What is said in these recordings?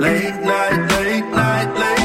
Late night, late night, late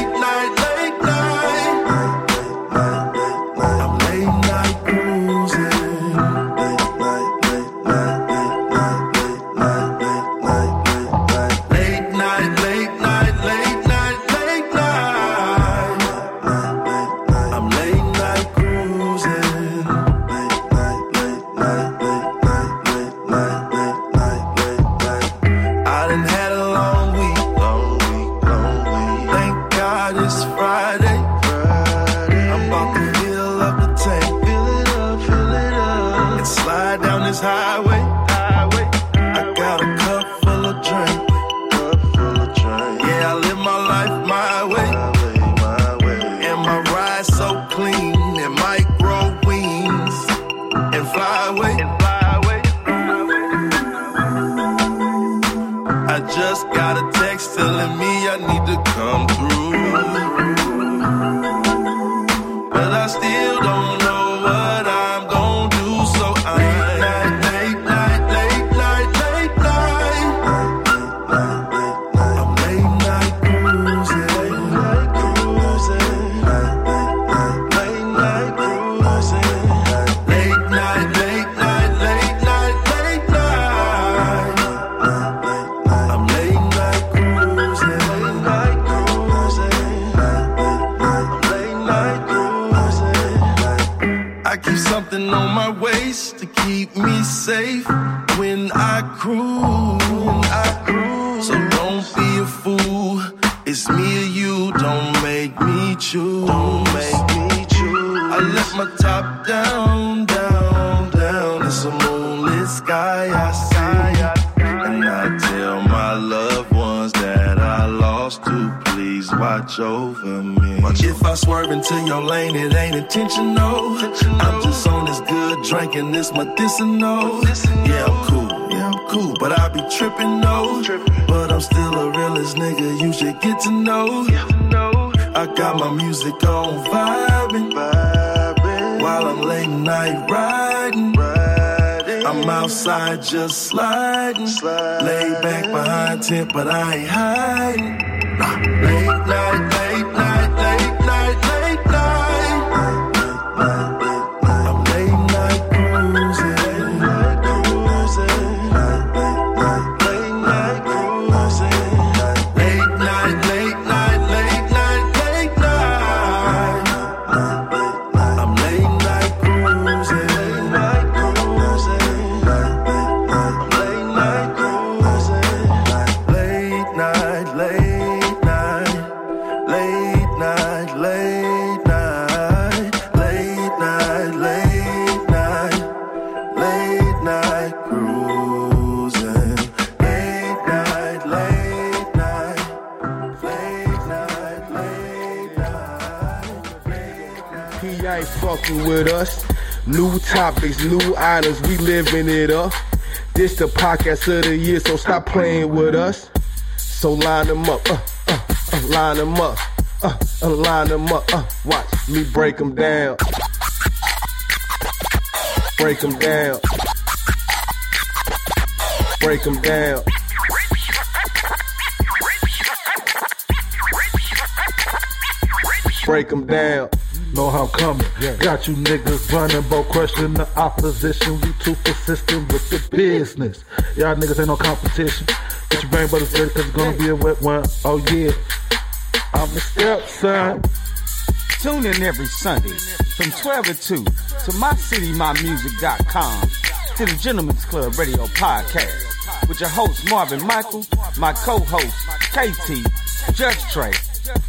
choose. Don't make me choose. I let my top down, down, down. It's a moonlit sky I see. And I tell my loved ones that I lost to please watch over me. Watch if I swerve into your lane, it ain't intentional. I'm just on this good drinking, this medicinal. Yeah, I'm cool, cool, but I be tripping, no. But I'm still a realest nigga, you should get to know. I got my music on vibing, while I'm late night riding. I'm outside just sliding, laid back behind tent, but I ain't hiding. Nah. Late night, topics, new items, we living it up. This the podcast of the year, so stop playing with us. So line them up, uh, uh, uh, line them up, uh, uh, line them up, uh, watch me break them down. Break them down. Break them down. Break them down. Know how I'm coming. Got you niggas running, both crushing the opposition. We too persistent with the business. Y'all niggas ain't no competition. Get your brain butters ready, cause it's gonna be a wet one. Oh yeah. I'm the stepson. Tune in every Sunday from 12 to 2 to mycitymymusic.com to the Gentlemen's Club Radio Podcast. with your host Marvin Michael, my co-host KT, Judge Trey,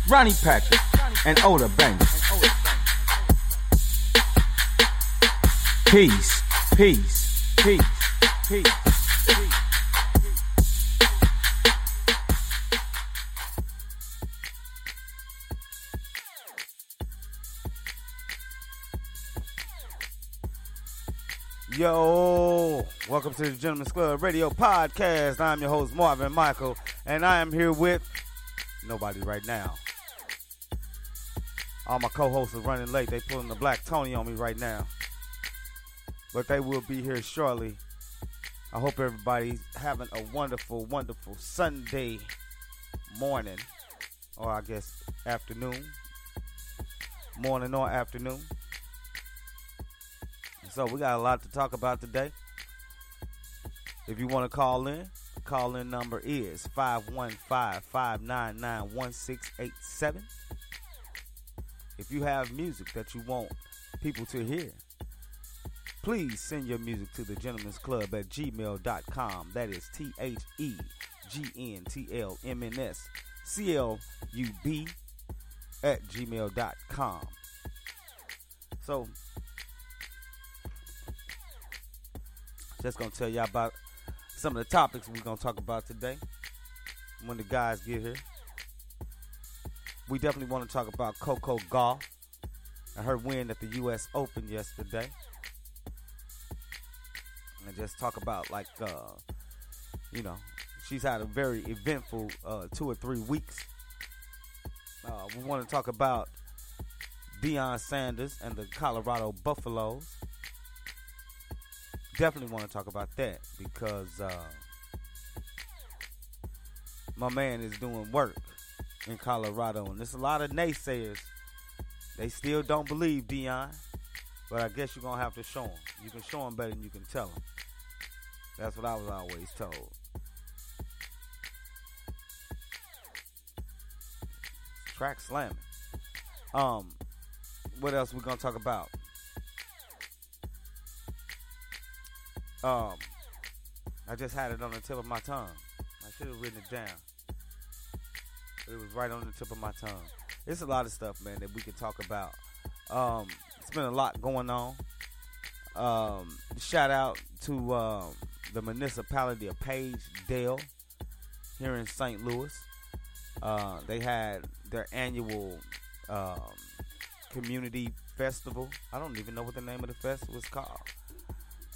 Ronnie Patrick, and Oda Banks. Peace, peace, peace, peace. Yo, welcome to the Gentleman's Club Radio Podcast. I'm your host Marvin Michael, and I am here with nobody right now. All my co-hosts are running late. They pulling the black Tony on me right now, but they will be here shortly. I hope everybody's having a wonderful, wonderful Sunday morning, or I guess afternoon, morning or afternoon. So we got a lot to talk about today. If you want to call in, call in number is 515-599-1687. If you have music that you want people to hear, please send your music to the gentleman's club at gmail.com. That is T H E G N T L M N S C L U B at gmail.com. So just gonna tell y'all about some of the topics we're gonna talk about today when the guys get here. We definitely want to talk about Coco Gauff and her win at the U.S. Open yesterday, and just talk about like uh, you know she's had a very eventful uh, two or three weeks. Uh, we want to talk about Deion Sanders and the Colorado Buffaloes definitely want to talk about that because uh, my man is doing work in Colorado, and there's a lot of naysayers. They still don't believe Deion, but I guess you're gonna have to show them. You can show them better than you can tell them. That's what I was always told. Track slamming. Um, what else we gonna talk about? Um, I just had it on the tip of my tongue. I should have written it down. But it was right on the tip of my tongue. It's a lot of stuff, man, that we can talk about. Um, been a lot going on. Um, shout out to um, the municipality of Page Dale here in St. Louis. Uh, they had their annual um, community festival. I don't even know what the name of the festival is called.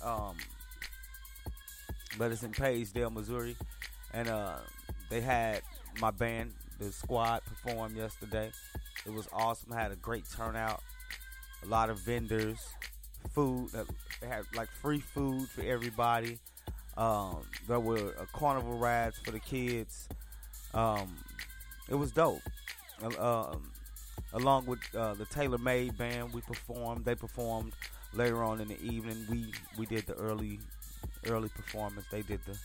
Um, but it's in Pagesdale, Missouri, and uh, they had my band, the squad, perform yesterday. It was awesome. Had a great turnout. A lot of vendors, food. uh, They had like free food for everybody. Um, there were uh, carnival rides for the kids. Um, it was dope. Uh, um, along with uh, the Tailor Made band, we performed. They performed later on in the evening. We we did the early early performance. They did the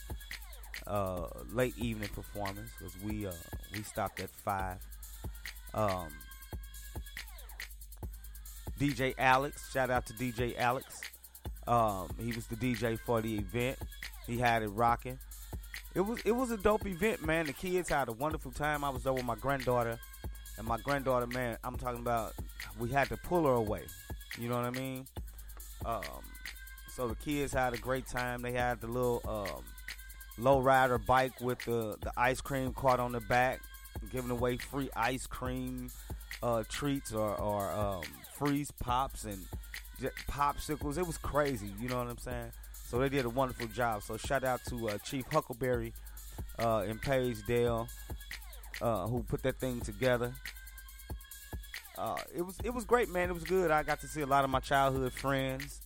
uh, late evening performance because we uh, we stopped at five. Um, DJ Alex, shout out to DJ Alex. Um, he was the DJ for the event. He had it rocking. It was it was a dope event, man. The kids had a wonderful time. I was there with my granddaughter, and my granddaughter, man, I'm talking about. We had to pull her away. You know what I mean? Um, so the kids had a great time. They had the little um, low rider bike with the, the ice cream cart on the back, giving away free ice cream uh, treats or, or um, freeze pops and popsicles. It was crazy. You know what I'm saying? So they did a wonderful job. So shout out to uh, Chief Huckleberry uh, in Pagesdale uh, who put that thing together. Uh, it was it was great, man. It was good. I got to see a lot of my childhood friends.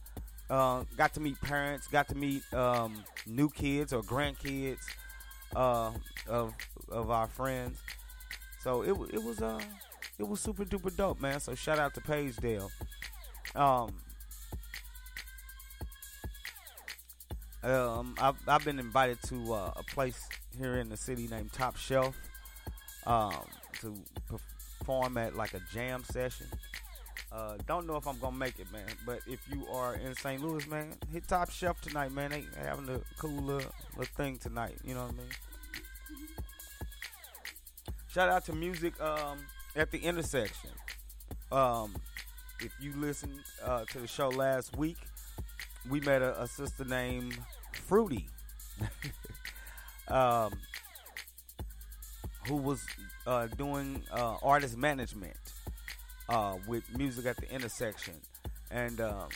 Uh, got to meet parents. Got to meet um, new kids or grandkids uh, of of our friends. So it it was uh it was super duper dope, man. So shout out to Pagesdale. Um, um, I've, I've been invited to uh, a place here in the city named Top Shelf um, to perform at like a jam session. Uh, don't know if I'm gonna make it, man. But if you are in St. Louis, man, hit Top Shelf tonight, man. They having a cool little, little thing tonight. You know what I mean? Shout out to music um, at the intersection. Um, if you listened uh, to the show last week, we met a, a sister named Fruity, um, who was uh, doing uh, artist management uh, with music at the intersection, and um,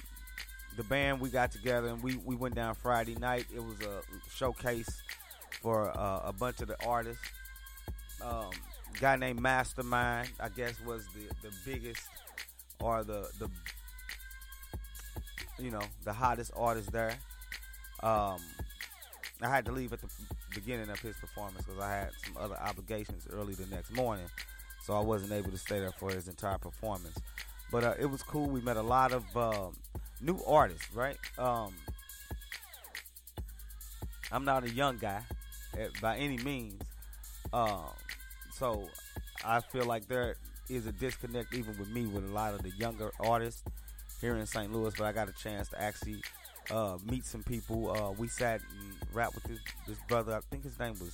the band we got together and we, we went down Friday night. It was a showcase for uh, a bunch of the artists. Um, guy named Mastermind, I guess, was the, the biggest or the the you know the hottest artist there. Um, I had to leave at the beginning of his performance because I had some other obligations early the next morning, so I wasn't able to stay there for his entire performance. But uh, it was cool. We met a lot of um, new artists, right? Um, I'm not a young guy by any means, um, so I feel like there is a disconnect even with me with a lot of the younger artists here in St. Louis. But I got a chance to actually uh, meet some people. Uh, we sat and rap with this, this brother. I think his name was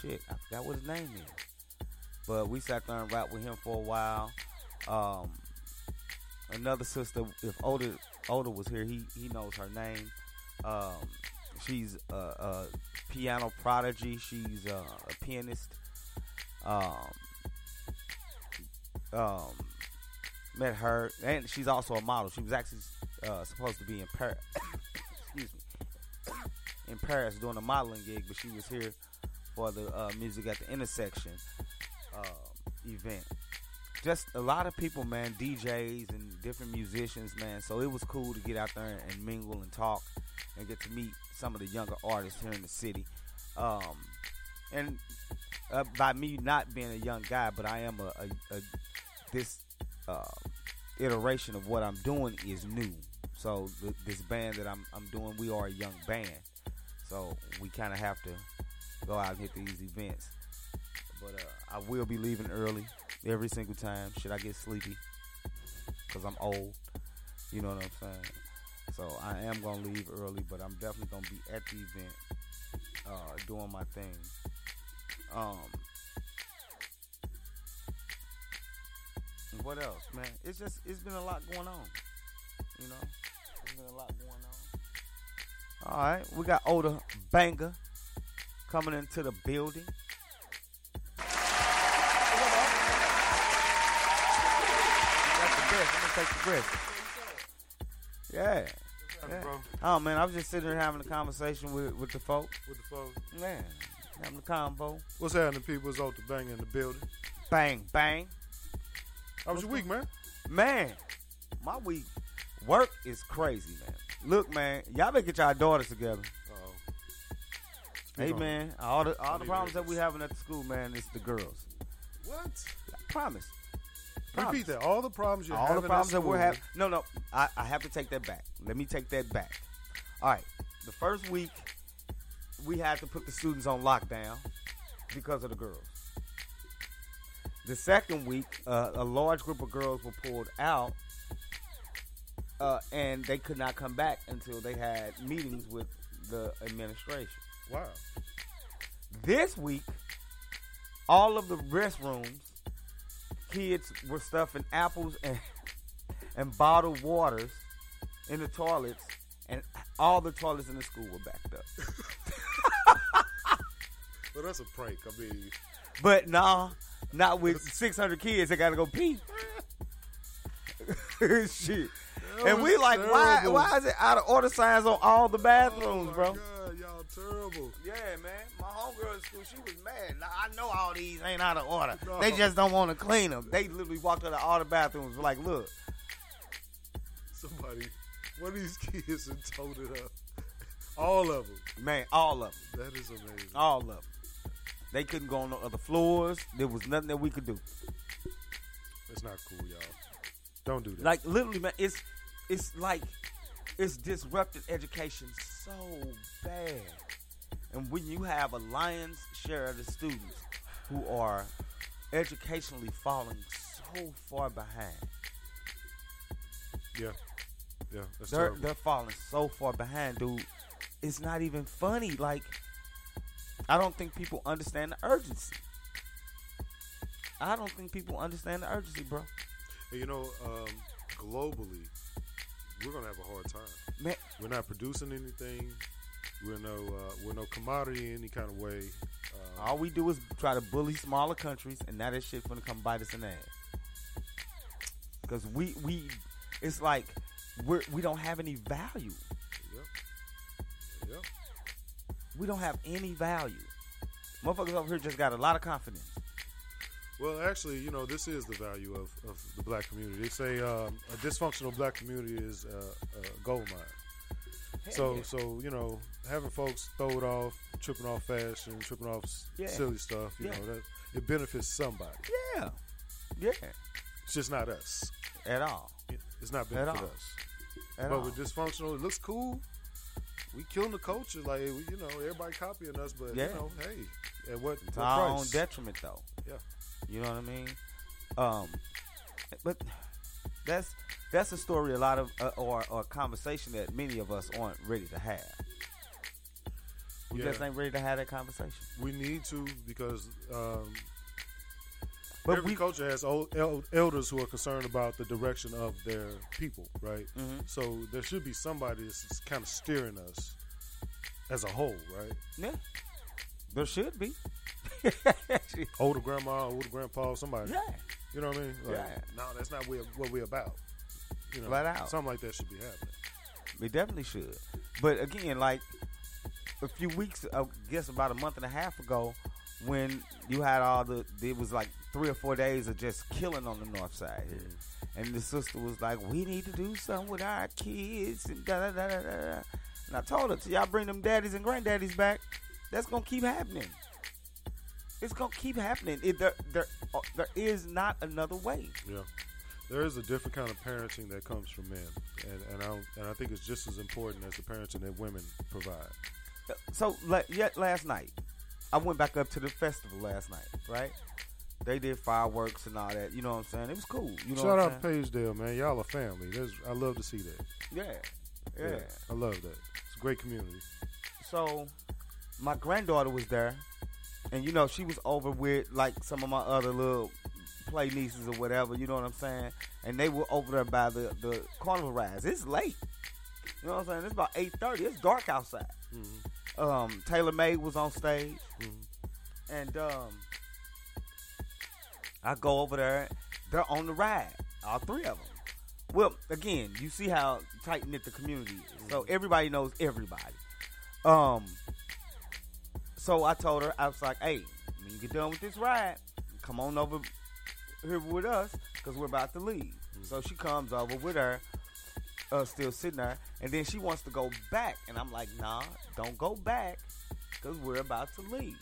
shit. I forgot what his name is. But we sat there and rap with him for a while. Um, another sister, if Oda Oda was here, he he knows her name. Um, she's a, a piano prodigy. She's uh, a pianist. Um, um, met her, and she's also a model. She was actually uh, supposed to be in Paris. excuse me, in Paris doing a modeling gig, but she was here for the uh, music at the intersection uh, event. Just a lot of people, man, DJs and different musicians, man. So it was cool to get out there and mingle and talk and get to meet some of the younger artists here in the city. Um, and uh, by me not being a young guy, but I am a, a, a this uh, iteration of what I'm doing is new. So th- this band that I'm I'm doing, we are a young band, so we kind of have to go out and hit these events. But uh, I will be leaving early every single time. Should I get sleepy? Cause I'm old. You know what I'm saying. So I am gonna leave early, but I'm definitely gonna be at the event, uh, doing my thing. Um, what else, man? It's just it's been a lot going on. You know, there's been a lot going on. All right, we got older banger coming into the building. That's the best. I'm gonna take the risk. Yeah. yeah. bro? Oh man, I was just sitting there having a conversation with with the folk. With the phone. Man, having a convo. What's happening, people? It's Ultra Bang in the building. Bang, bang. How was your week, man? Man, my week work is crazy, man. Look, man, y'all better get y'all daughters together. Hey, man, all the all the problems that we having at the school, man, is the girls. What? I promise. Repeat that. All the problems you're all having the problems at that we're having. No, no, I, I have to take that back. Let me take that back. All right, the first week we had to put the students on lockdown because of the girls. The second week, uh, a large group of girls were pulled out, uh, and they could not come back until they had meetings with the administration. Wow. This week, all of the restrooms, kids were stuffing apples and and bottled waters in the toilets, all the toilets in the school were backed up. Well, that's a prank. I mean, But nah, not with 600 kids that gotta go pee. Shit. And we like, why terrible. why is it out of order signs on all the bathrooms, oh bro? God, y'all terrible. Yeah, man. My homegirl in school, she was mad. Now, I know all these ain't out of order. No. They just don't want to clean them. They literally walked out of all the bathrooms like, look, Somebody, one of these kids and toted up. All of them. man, all of them. That is amazing. All of them. They couldn't go on the other floors. There was nothing that we could do. It's not cool, y'all. Don't do that. Like, literally, man, it's, it's like, it's disrupted education so bad. And when you have a lion's share of the students who are educationally falling so far behind, Yeah, yeah, that's They're terrible. they're falling so far behind, dude. It's not even funny. Like, I don't think people understand the urgency. I don't think people understand the urgency, bro. You know, um, globally, we're gonna have a hard time. Man, We're not producing anything. We're no uh, we're no commodity in any kind of way. Uh, all we do is try to bully smaller countries, and now that shit's gonna come bite us in the ass. Because we we, it's like we're we don't have any value. yep. Yep. We don't have any value. Motherfuckers over here just got a lot of confidence. Well, actually, you know, this is the value of, of the black community. They say um, a dysfunctional black community is uh, a gold mine. So, yeah. so you know, having folks throw it off, tripping off fashion, tripping off Yeah. silly stuff, you Yeah. know, that it benefits somebody. Yeah, yeah, It's just not us. at all, It's not benefit us. At but all. with dysfunctional, it looks cool. We killing the culture, like we- you know, everybody copying us, but Yeah. you know, hey, at what, to what our own detriment, though. Yeah. You know what I mean? Um, but that's that's a story a lot of uh, or or a conversation that many of us aren't ready to have. We Yeah. just ain't ready to have that conversation. We need to because um, But every we culture has old, el- elders who are concerned about the direction of their people, right? Mhm. So there should be somebody that's kind of steering us as a whole, right? yeah, there should be. Older grandma, older grandpa, somebody. yeah, You know what I mean? Like, Yeah. No, that's not what what we're about. You know, Flat out. something like that should be happening. we definitely should. But again, like a few weeks, I guess about a month and a half ago, when you had all the, it was like three or four days of just killing on the north side here. And the sister was like, "We need to do something with our kids." And da da da da da. And I told her, "Till y'all bring them daddies and granddaddies back, that's gonna keep happening. It's gonna keep happening. It, there, there, uh, there is not another way. Yeah. There is a different kind of parenting that comes from men, and and I and I think it's just as important as the parenting that women provide. So la- yet last night, I went back up to the festival last night. Right? They did fireworks and all that. You know what I'm saying? It was cool. You know Shout out Pagedale, man. Y'all a family. There's, I love to see that. saying? Yeah, yeah. I love that. It's a great community. So my granddaughter was there, and you know she was over with like some of my other little play nieces or whatever. You know what I'm saying? And they were over there by the the carnival rides. It's late. You know what I'm saying? It's about eight thirty. It's dark outside. Mm-hmm. Um, Tailor Made was on stage, and um, I go over there. They're on the ride, all three of them. Well, again, you see how tight knit the community is. So everybody knows everybody. Um. So I told her, I was like, "Hey, when you get done with this ride, come on over here with us because we're about to leave." So she comes over with her, uh, still sitting there, and then she wants to go back, and I'm like, "Nah, don't go back because we're about to leave."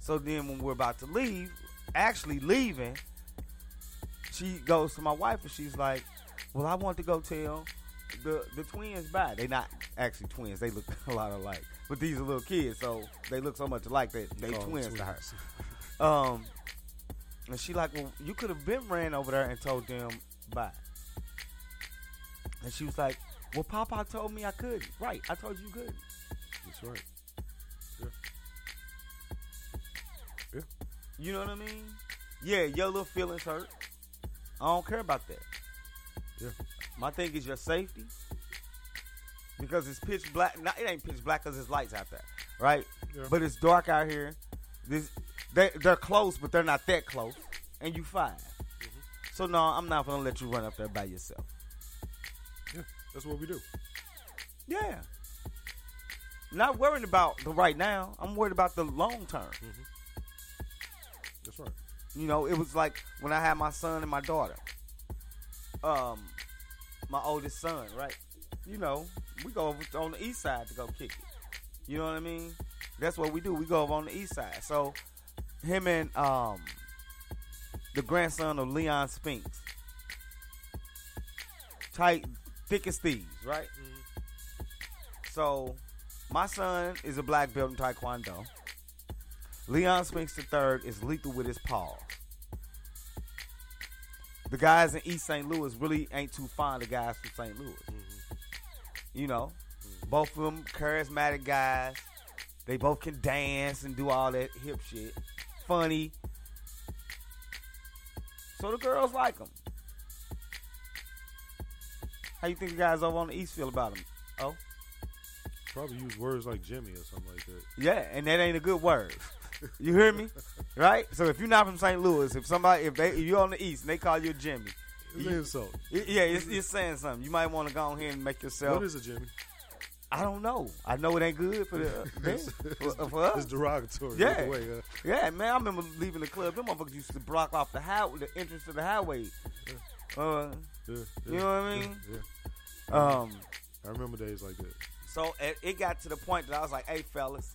So then, when we're about to leave, actually leaving, she goes to my wife and she's like, "Well, I want to go tell the the twins bye. They not actually twins. They look a lot alike, but these are little kids, so they look so much alike that they them twins to her." Um, and she like, well, you could have been ran over there and told them bye. And she was like, well, Papa told me I couldn't. Right, I told you you couldn't. That's right. You know what I mean? Yeah, your little feelings hurt. I don't care about that. Yeah. My thing is your safety. Because it's pitch black. Not, it ain't pitch black because it's lights out there, right? Yeah. But it's dark out here. This, they, they're close, but they're not that close. And you 5 mm-hmm. So no, I'm not gonna let you run up there by yourself. That's what we do. Yeah. Not worrying about the right now. I'm worried about the long term. That's right. You know, it was like when I had my son and my daughter. Um, my oldest son, right? You know, we go over on the east side to go kick it. You know what I mean? That's what we do. We go over on the east side. So him and um the grandson of Leon Spinks. Tight thick as thieves, right? Mm-hmm. So my son is a black belt in Taekwondo. Leon Spinks III is lethal with his paw. the guys in East St. Louis really ain't too fond of guys from St. Louis. Mm-hmm. You know, both of them charismatic guys. They both can dance and do all that hip shit. Funny. So the girls like them. How you think the guys over on the East feel about them? Oh, Probably use words like Jimmy or something like that. yeah, and that ain't a good word. You hear me? Right? So if you're not from St. Louis, if somebody, if they, if you're on the East and they call you a Jimmy, It's an insult. yeah, it's, it's saying something. You might want to go ahead and make yourself. What is it, Jimmy? I don't know. I know it ain't good for the them, for, for us. It's derogatory. Yeah. Way, uh, Yeah, man, I remember leaving the club. Them motherfuckers used to block off the highway, the entrance to the highway. Uh, yeah, You know what I mean? Yeah. um, I remember days like that. so it, it got to the point that I was like, "Hey, fellas,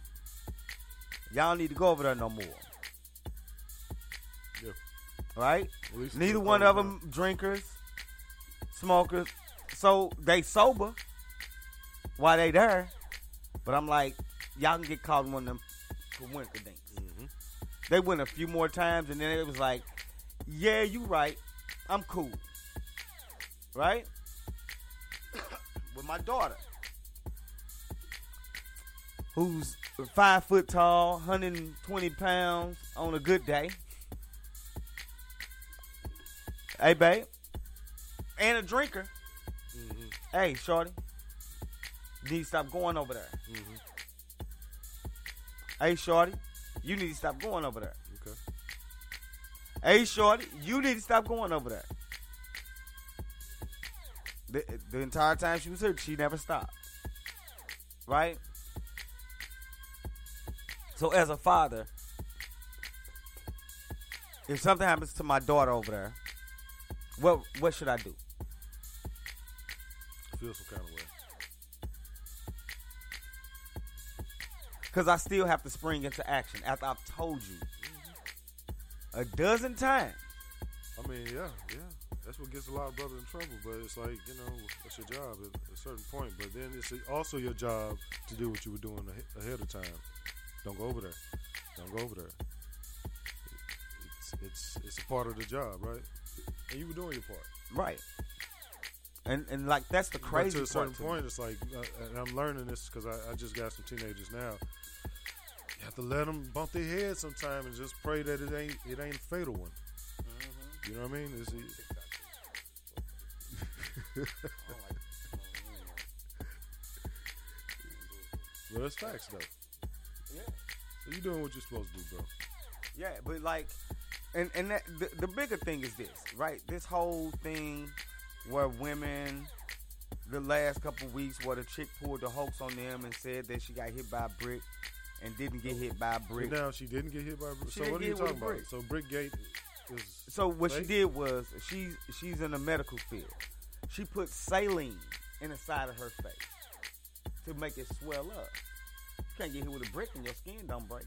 y'all need to go over there no more." Yeah. Right? Neither one of them drinkers, smokers. So they sober while they there. But I'm like, y'all can get caught in one of them winter dinks. Mm-hmm. They went a few more times, and then it was like, yeah, you right. I'm cool. Right? With my daughter, who's five foot tall, 120 pounds on a good day. Hey, babe. And a drinker. Mm-hmm. Hey, shorty. You need to stop going over there. Mm-hmm. Hey, shorty. You need to stop going over there. Okay. Hey, shorty. You need to stop going over there. The, the entire time she was here, she never stopped. Right? So, as a father, if something happens to my daughter over there, what what should I do? Feel some kind of way. Because I still have to spring into action after I've told you mm-hmm. a dozen times. I mean, yeah, yeah. That's what gets a lot of brothers in trouble. But it's like, you know, that's your job at a certain point. But then it's also your job to do what you were doing ahead of time. Don't go over there. Don't go over there. It's it's it's a part of the job, right? And you were doing your part. Right. And and like that's the But crazy to a certain part. to me. point, it's like, uh, and I'm learning this because I, I just got some teenagers now. You have to let them bump their head sometime and just pray that it ain't it ain't a fatal one. Mm-hmm. You know what I mean? It's, well, that's facts though. Yeah. So you doing what you're supposed to do, bro. Yeah, but like, and and that, the, the bigger thing is this, right? This whole thing where women, the last couple weeks, where the chick pulled the hoax on them and said that she got hit by a brick and didn't get hit by a brick. Now she didn't get hit by a brick. She So didn't what are get you hit with talking a about? brick. So Brickgate is So what she fake? did was she's she's in the medical field. She put saline in the side of her face to make it swell up. You can't get hit with a brick and your skin don't break.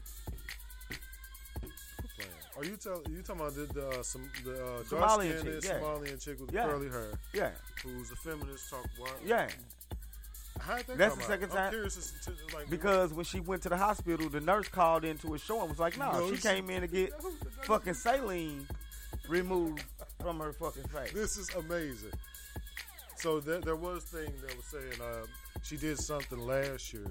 Are you tell you talking about the the, uh, some, the uh, dark skinned chick, yeah. Somalian chick with Yeah. curly hair Yeah, who's a feminist? Talk what? yeah. That That's the second I'm time- to, like Because when she went to the hospital, the nurse called into a show and was like, "No, she she- came in to get fucking saline removed from her fucking face." This is amazing. So there, there was thing that was saying um, she did something last year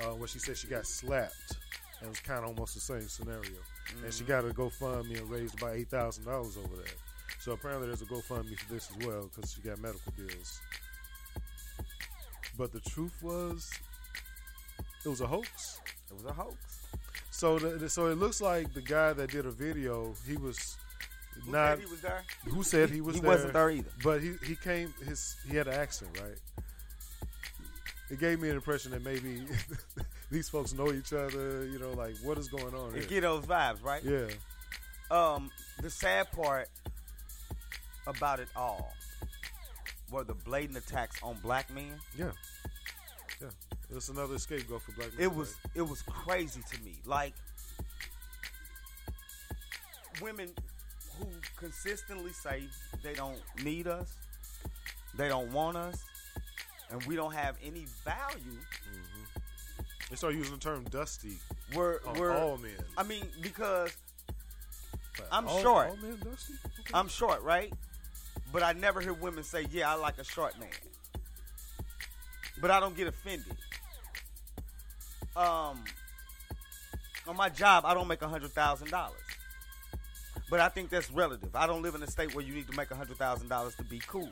uh, where she said she got slapped, and it was kind of almost the same scenario. And she got a GoFundMe and raised about eight thousand dollars over that. So apparently there's a GoFundMe for this as well because she got medical bills. But the truth was, it was a hoax. It was a hoax. So the, so it looks like the guy that did a video, he was Who not said he was there? who said he was he there. wasn't there either. But he, he came his he had an accent, right? It gave me an impression that maybe these folks know each other, you know, like what is going on It here? get those vibes, right? Yeah. Um, the sad part about it all were the blatant attacks on black men. Yeah. Yeah. It's another scapegoat for black men. It was it was crazy to me. Like women who consistently say they don't need us, they don't want us, and we don't have any value. They start using the term dusty We're we're all men. I mean because I'm all, short. All men dusty? Okay. I'm short, right? but I never hear women say, "Yeah, I like a short man." But I don't get offended. Um, on my job, I don't make a hundred thousand dollars, but I think that's relative. I don't live in a state where you need to make a hundred thousand dollars to be cool.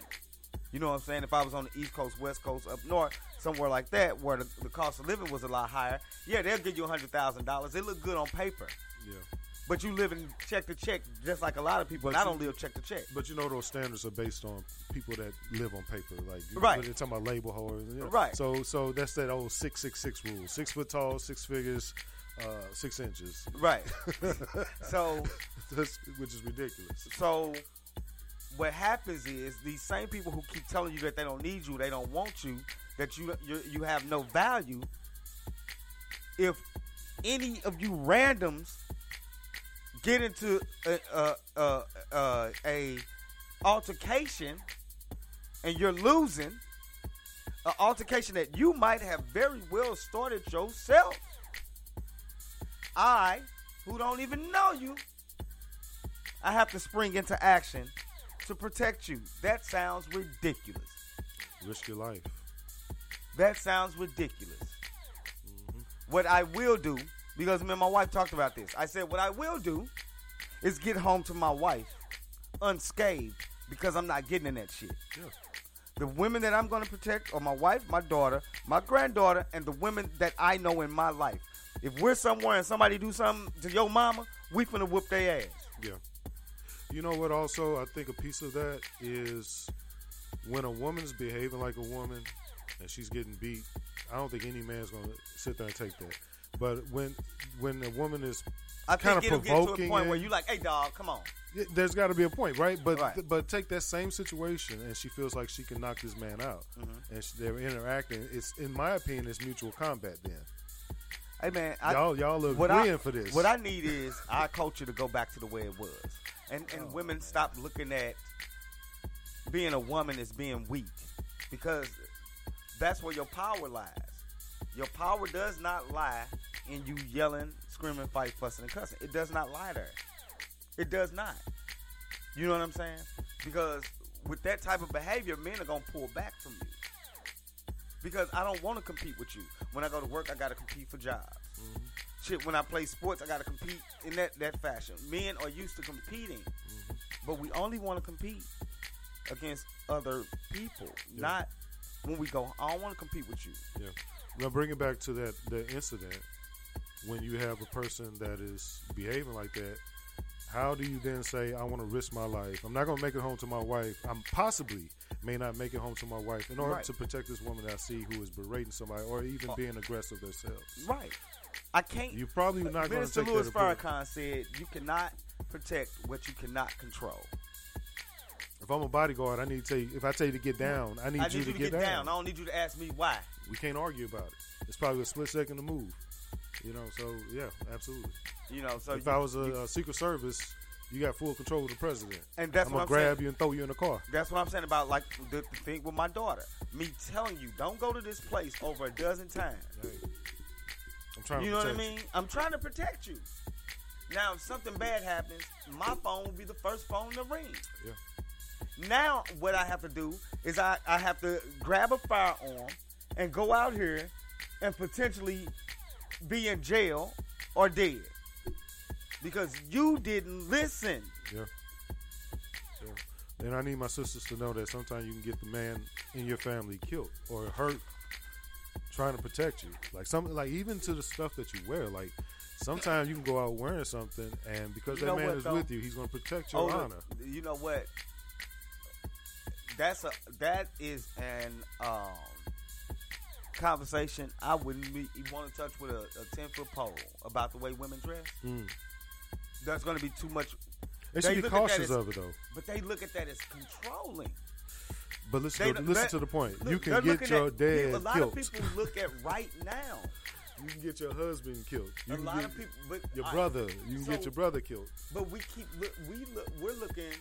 You know what I'm saying? If I was on the East Coast, West Coast, up north, somewhere like that, where the, the cost of living was a lot higher, yeah, they'll give you a hundred thousand dollars. It look good on paper, Yeah. but you live in check to check, just like a lot of people. But and I don't live check to check. But you know those standards are based on people that live on paper, like you- Right. They're talking about label holders, you know. Right. So, so that's that old six six six rule: six foot tall, six figures, uh, six inches. Right. so, That's, which is ridiculous. so what happens is these same people who keep telling you that they don't need you, they don't want you, that you you, you have no value. If any of you randoms get into a, a, a, a, a altercation and you're losing, an altercation that you might have very well started yourself. I, who don't even know you, I have to spring into action to protect you. That sounds ridiculous. Risk your life. That sounds ridiculous. Mm-hmm. What I will do, because me and my wife talked about this, I said, what I will do is get home to my wife unscathed because I'm not getting in that shit. Yeah. The women that I'm going to protect are my wife, my daughter, my granddaughter, and the women that I know in my life. If we're somewhere and somebody do something to your mama, we finna whoop their ass. Yeah. You know what? Also, I think a piece of that is when a woman's behaving like a woman and she's getting beat. I don't think any man's gonna sit there and take that. But when when a woman is I kind of it'll get to a provoking, point where and- you like, hey dog, come on. There's got to be a point, right? But Right. but take that same situation, and she feels like she can knock this man out, Mm-hmm. and she, they're interacting. It's in my opinion, it's mutual combat. Then Hey man, I, y'all y'all are what I- for this. What I need is our culture to go back to the way it was, and and oh. women stop looking at being a woman as being weak, because that's where your power lies. Your power does not lie in you yelling, screaming, fight, fussing, and cussing. It does not lie there. It does not. You know what I'm saying? Because with that type of behavior, men are gonna pull back from you. Because I don't want to compete with you. When I go to work, I got to compete for jobs. Mm-hmm. Shit, when I play sports, I got to compete in that, that fashion. Men are used to competing, mm-hmm. but we only want to compete against other people, not when we go. I don't want to compete with you. Yeah. Now bring it back to that the incident when you have a person that is behaving like that. How do you then say, "I want to risk my life. I'm not going to make it home to my wife. I'm possibly may not make it home to my wife in order Right. to protect this woman that I see who is berating somebody or even oh. being aggressive themselves." Right. I can't. You're probably not going to take Louis. Farrakhan said, "You cannot protect what you cannot control." If I'm a bodyguard, I need to tell you. If I tell you to get down, I need, I need to, you to get, down. I don't need you to ask me why. We can't argue about it. It's probably a split second to move. You know, so yeah, absolutely. You know, so if you- I was a, you- a Secret Service, you got full control of the president. And that's I'm what gonna I'm grab saying. you and throw you in the car. That's what I'm saying about like the, the thing with my daughter. Me telling you, don't go to this place over a dozen times. I'm trying. You know what I mean? I'm trying to protect you. Now, if something bad happens, my phone will be the first phone to ring. Yeah. Now, what I have to do is I, I have to grab a firearm and go out here and potentially be in jail or dead because you didn't listen. Yeah. Yeah. And I need my sisters to know that sometimes you can get the man in your family killed or hurt trying to protect you. Like something like even to the stuff that you wear. Like sometimes you can go out wearing something and because You that man what, is though? with you, he's gonna protect your Oh, honor. look, you know what? That's a that is an um, conversation I wouldn't be, want to touch with a, a ten foot pole about the way women dress. Mm. That's going to be too much. They They should be cautious as- of it though. But they look at that as controlling. But listen, They to, listen that- to the point. look, you can get your at- dad A lot killed. of people look at right now. You can get your husband killed. You a lot get of people, but your I- brother. You can get your brother killed. But we keep look, we look, we're looking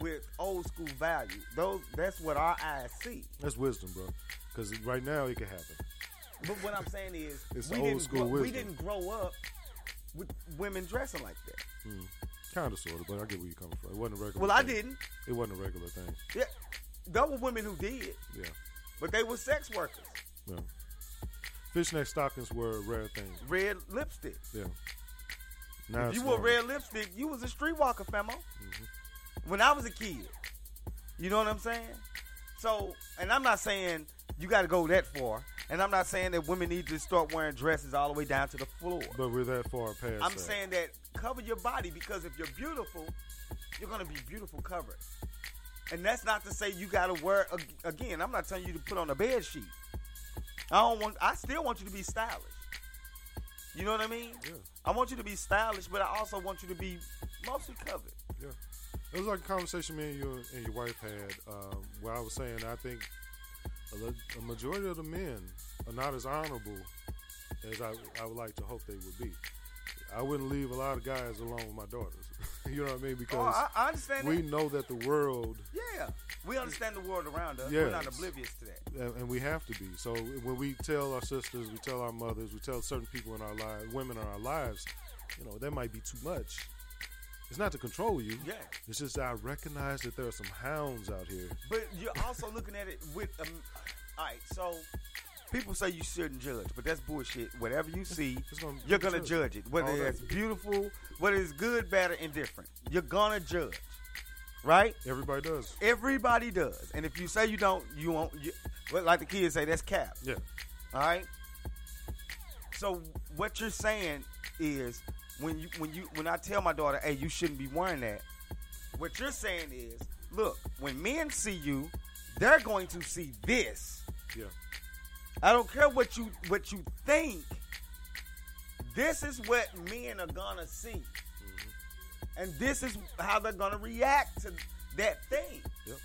with old school value. Those that's what our eyes see. That's wisdom, bro. Because right now it can happen. But what I'm saying is, It's we old didn't school grow, we didn't grow up with women dressing like that. kind of, sort of, but I get where you're coming from. It wasn't a regular. Well, I didn't. It wasn't a regular thing. Yeah, there were women who did, Yeah, but they were sex workers. yeah. Fishnet stockings were a rare thing. Red lipstick. Yeah. Now If you wore normal. red lipstick, you was a streetwalker, famo. Mm-hmm. When I was a kid, you know what I'm saying. So, and I'm not saying you got to go that far, and I'm not saying that women need to start wearing dresses all the way down to the floor. But we're that far past. I'm that. saying that cover your body because if you're beautiful, you're gonna be beautiful covered. And that's not to say you gotta wear again. I'm not telling you to put on a bed sheet. I don't want. I still want you to be stylish. You know what I mean? Yeah. I want you to be stylish, but I also want you to be mostly covered. Yeah. It was like a conversation me and you and your wife had, um, where I was saying I think a, a majority of the men are not as honorable as I, I would like to hope they would be. I wouldn't leave a lot of guys alone with my daughters. you know what I mean? Oh, Because I, I understand we that. know that the world, Yeah, we understand the world around us. We're not oblivious to that. and and we have to be. So when we tell our sisters, we tell our mothers, we tell certain people in our lives, women in our lives, you know, that might be too much. It's not to control you. Yeah. It's just I recognize that there are some hounds out here. But you're also looking at it with, um, all right. So people say you shouldn't judge, but that's bullshit. Whatever you see, gonna- you're gonna judge. judge it, whether All it's beautiful, whether it's good, bad, or indifferent. You're gonna judge, right? Everybody does. Everybody does, and if you say you don't, you won't. You, well, like the kids say, that's cap. Yeah. All right. So what you're saying is when you when you when I tell my daughter, "Hey, you shouldn't be wearing that," what you're saying is, look, when men see you, they're going to see this. Yeah. I don't care what you what you think. This is what men are gonna see, mm-hmm. and this is how they're gonna react to that thing. Yep.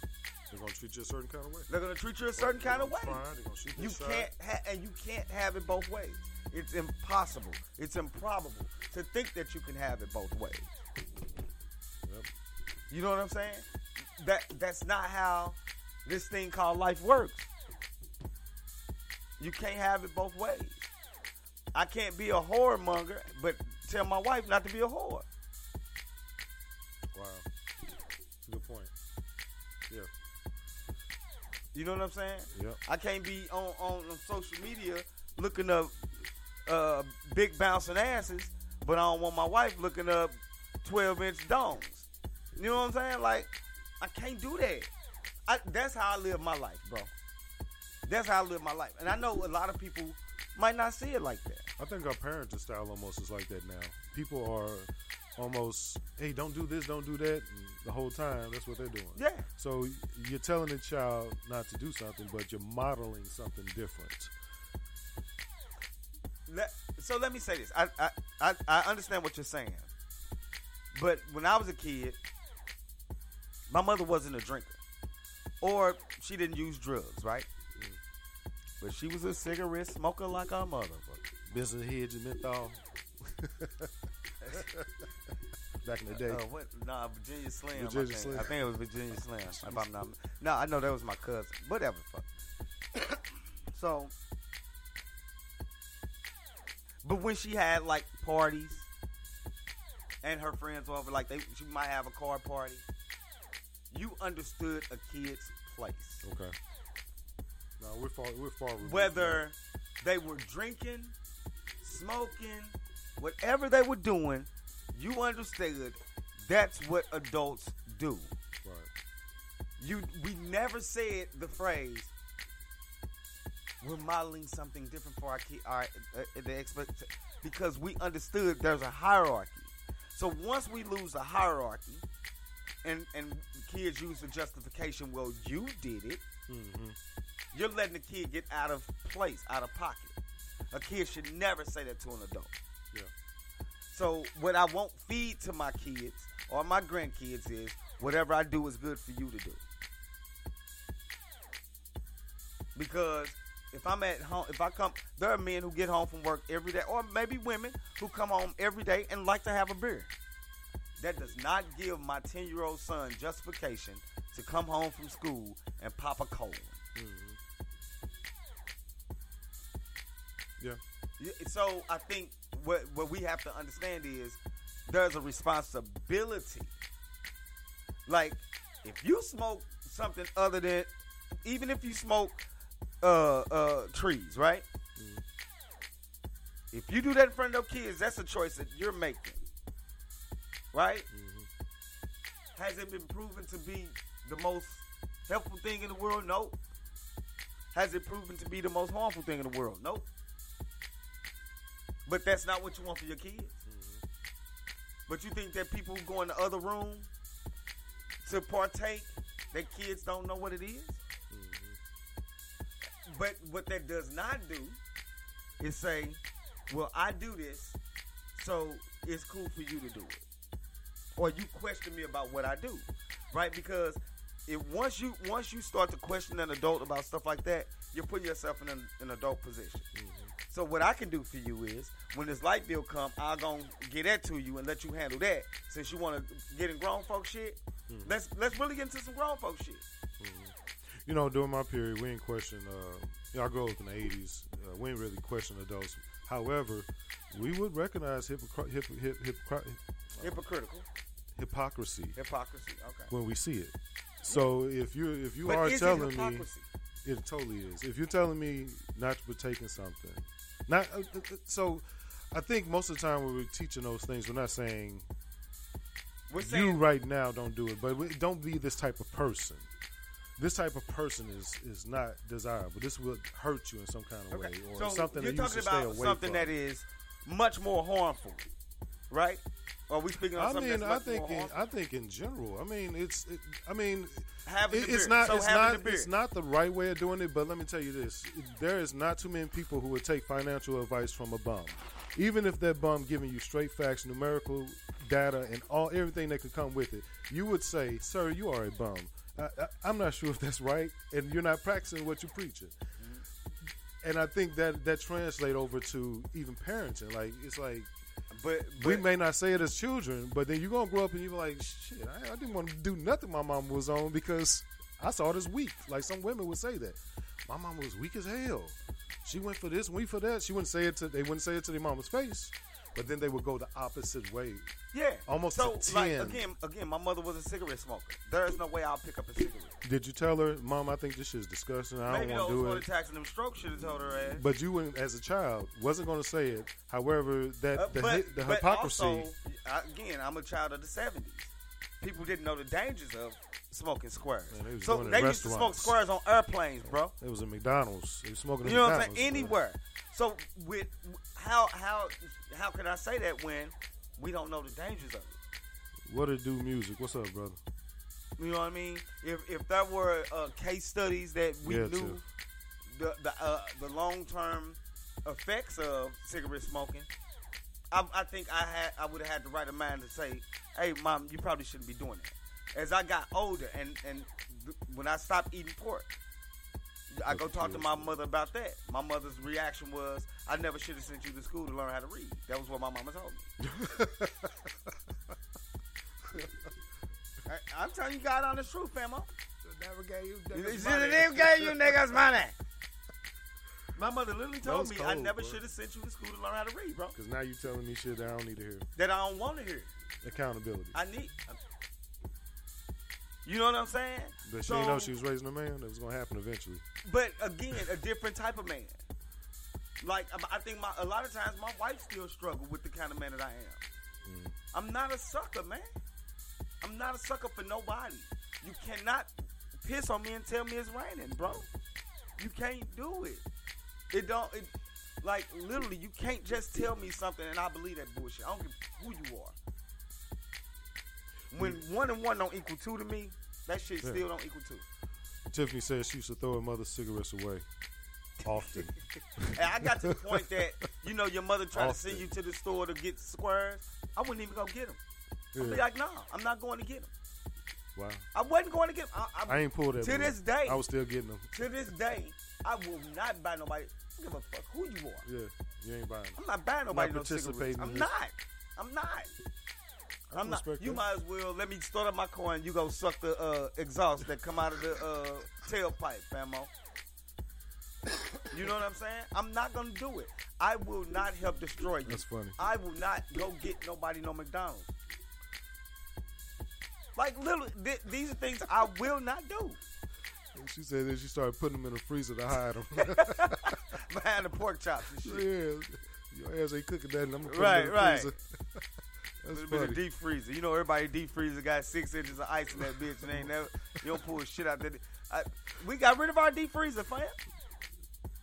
They're gonna treat you a certain kind of way. They're gonna treat you a certain kind of way. gonna they're gonna shoot You can't ha- and you can't have it both ways. It's impossible. It's improbable to think that you can have it both ways. Yep. You know what I'm saying? That that's not how this thing called life works. You can't have it both ways. I can't be a whoremonger, but tell my wife not to be a whore. Wow. Good point. Yeah. You know what I'm saying? Yep. I can't be on, on, on social media looking up uh, big bouncing asses, but I don't want my wife looking up 12 inch dongs. You know what I'm saying? Like, I can't do that. I, that's how I live my life, bro. That's how I live my life. And I know a lot of people might not see it like that. I think our parenting style almost is like that now. People are almost, hey, don't do this, don't do that, and the whole time that's what they're doing. Yeah. So you're telling the child not to do something, but you're modeling something different. Let, so let me say this. I, I, I, I understand what you're saying. But when I was a kid, my mother wasn't a drinker. Or she didn't use drugs, right? But she was a cigarette smoker like our mother. Benson Hedges and menthol. Back in the day. Uh, what? Nah, Virginia Slim. I Virginia think. Slim. I think it was Virginia Slim. If I'm not. No, I know that was my cousin. Whatever. Fuck. so, but when she had like parties, and her friends over, like they, she might have a car party. You understood a kid's place, Okay. No, we're far. We're far. removed whether they were drinking, smoking, whatever they were doing. You understood that's what adults do. Right. You we never said the phrase we're modeling something different for our kid our uh, the expect because we understood there's a hierarchy. So once we lose the hierarchy and and kids use the justification, well you did it, you're letting the kid get out of place, out of pocket. A kid should never say that to an adult. Yeah. So what I won't feed to my kids or my grandkids is whatever I do is good for you to do. Because if I'm at home, if I come, there are men who get home from work every day, or maybe women who come home every day and like to have a beer. That does not give my 10 year old son justification to come home from school and pop a cold. Mm-hmm. Yeah. Yeah, So I think what what we have to understand is there's a responsibility. Like, if you smoke something other than, even if you smoke uh, uh, trees, right? If you do that in front of those kids, that's a choice that you're making, right? Has it been proven to be the most helpful thing in the world? No. Has it proven to be the most harmful thing in the world? Nope. But that's not what you want for your kids. But you think that people who go in the other room to partake, that kids don't know what it is? But what that does not do is say, well, I do this, so it's cool for you to do it. Or you question me about what I do. Right? Because if once you once you start to question an adult about stuff like that, you're putting yourself in an, an adult position. Mm-hmm. So what I can do for you is, when this light bill come, I'll go get that to you and let you handle that. Since you want to get in grown folk shit, hmm. let's let's really get into some grown folk shit. You know, during my period, we didn't question. Uh, you know, I grew up in the '80s. Uh, we didn't really question adults. However, we would recognize hypocr- hip, hip, hypocr- Hypocritical, hypocrisy hypocrisy. Okay. when we see it. So if you if you But are is it telling me, it totally is. If you're telling me not to partake in something, not uh, uh, uh, so. I think most of the time when we're teaching those things, we're not saying We're you right now don't do it, but we- don't be this type of person. This type of person is is not desirable. This will hurt you in some kind of Okay. way, or so something you're that you talking about something from. that is much more harmful, right? Are we speaking on I something mean, that's I think in? I think in general. I mean, it's. It, I mean, Having it- it's not. So it's not. It's not the right way of doing it. But let me tell you this: there is not too many people who would take financial advice from a bum, even if that bum giving you straight facts, numerical data, and all everything that could come with it. You would say, "Sir, you are a bum." I, I, I'm not sure if that's right, and you're not practicing what you're preaching. Mm-hmm. And I think that that translate over to even parenting. Like it's like but, we may not say it as children, but then you're gonna grow up and you're like, shit, I, I didn't want to do nothing my mom was on because I saw it as weak. Like some women would say that. My mom was weak as hell. She went for this, we for that. She wouldn't say it to they wouldn't say it to their mama's face, but then they would go the opposite way. yeah, almost so to like again, again, my mother was a cigarette smoker. There is no way I'll pick up a cigarette. Did you tell her, Mom, I think this shit's disgusting. I Maybe don't want to do it. tax and them strokes should have told her ass. But you wouldn't, as a child, wasn't going to say it. However, that Uh, the, but, the hypocrisy. also, again, I'm a child of the '70s. People didn't know the dangers of smoking squares. Man, so they used to smoke squares on airplanes, bro. it was a McDonald's. They was smoking. You know what I'm saying? McDonald's. Anywhere. So with how how how can I say that when we don't know the dangers of it? What it do music? What's up, brother? You know what I mean? If if there were uh, case studies that we Yeah, knew too. the the uh, the long term effects of cigarette smoking, I, I think I had I would have had the right of mind to say, "Hey, mom, you probably shouldn't be doing that." As I got older and and th- when I stopped eating pork, I go talk to my mother about that. My mother's reaction was, "I never should have sent you to school to learn how to read." That was what my mama told me. I, I'm telling you, God, on the truth, famo. Never gave you never gave you niggas money. My mother literally told me was I never should have sent you to school to learn how to read, bro. Because now you're telling me shit that I don't need to hear. That I don't want to hear. Accountability. I need. You know what I'm saying? But she So- didn't know she was raising a man. That was gonna happen eventually. But again, a different type of man. Like I- I think my a lot of times my wife still struggle with the kind of man that I am. Mm. I'm not a sucker, man. I'm not a sucker for nobody. You cannot piss on me and tell me it's raining, bro. You can't do it. It don't. It, like literally, you can't just tell me something and I believe that bullshit. I don't give who you are. When mm. one and one don't equal two to me, that shit Yeah. still don't equal two. Tiffany says she used to throw her mother's cigarettes away often. And I got to the point that you know your mother tried to send you to the store to get squares. I wouldn't even go get them. I'd be like, no, I'm not going to get them. Wow. I wasn't going to get. I, I, I ain't pulled that. To this day. I was still getting them. to this day, I will not buy nobody. I don't give a fuck who you are. Yeah, you ain't buying them. I'm not buying nobody no cigarettes. I'm not. I'm not. I I'm not. You that. might as well let me start up my car and you go suck the uh, exhaust that come out of the uh, tailpipe, famo. You know what I'm saying? I'm not gonna do it. I will not help destroy you. That's funny. I will not go get nobody no McDonald's. Like literally, th- these are things I will not do. And she said that she started putting them in the freezer to hide them. Behind the pork chops and shit. yeah, your ass ain't cooking that, and I'm gonna put Right, them in the right. freezer. That's it funny. the deep freezer. You know, everybody deep freezer got six inches of ice in that bitch, and ain't never you don't pull shit out there. I, we got rid of our deep freezer, fam.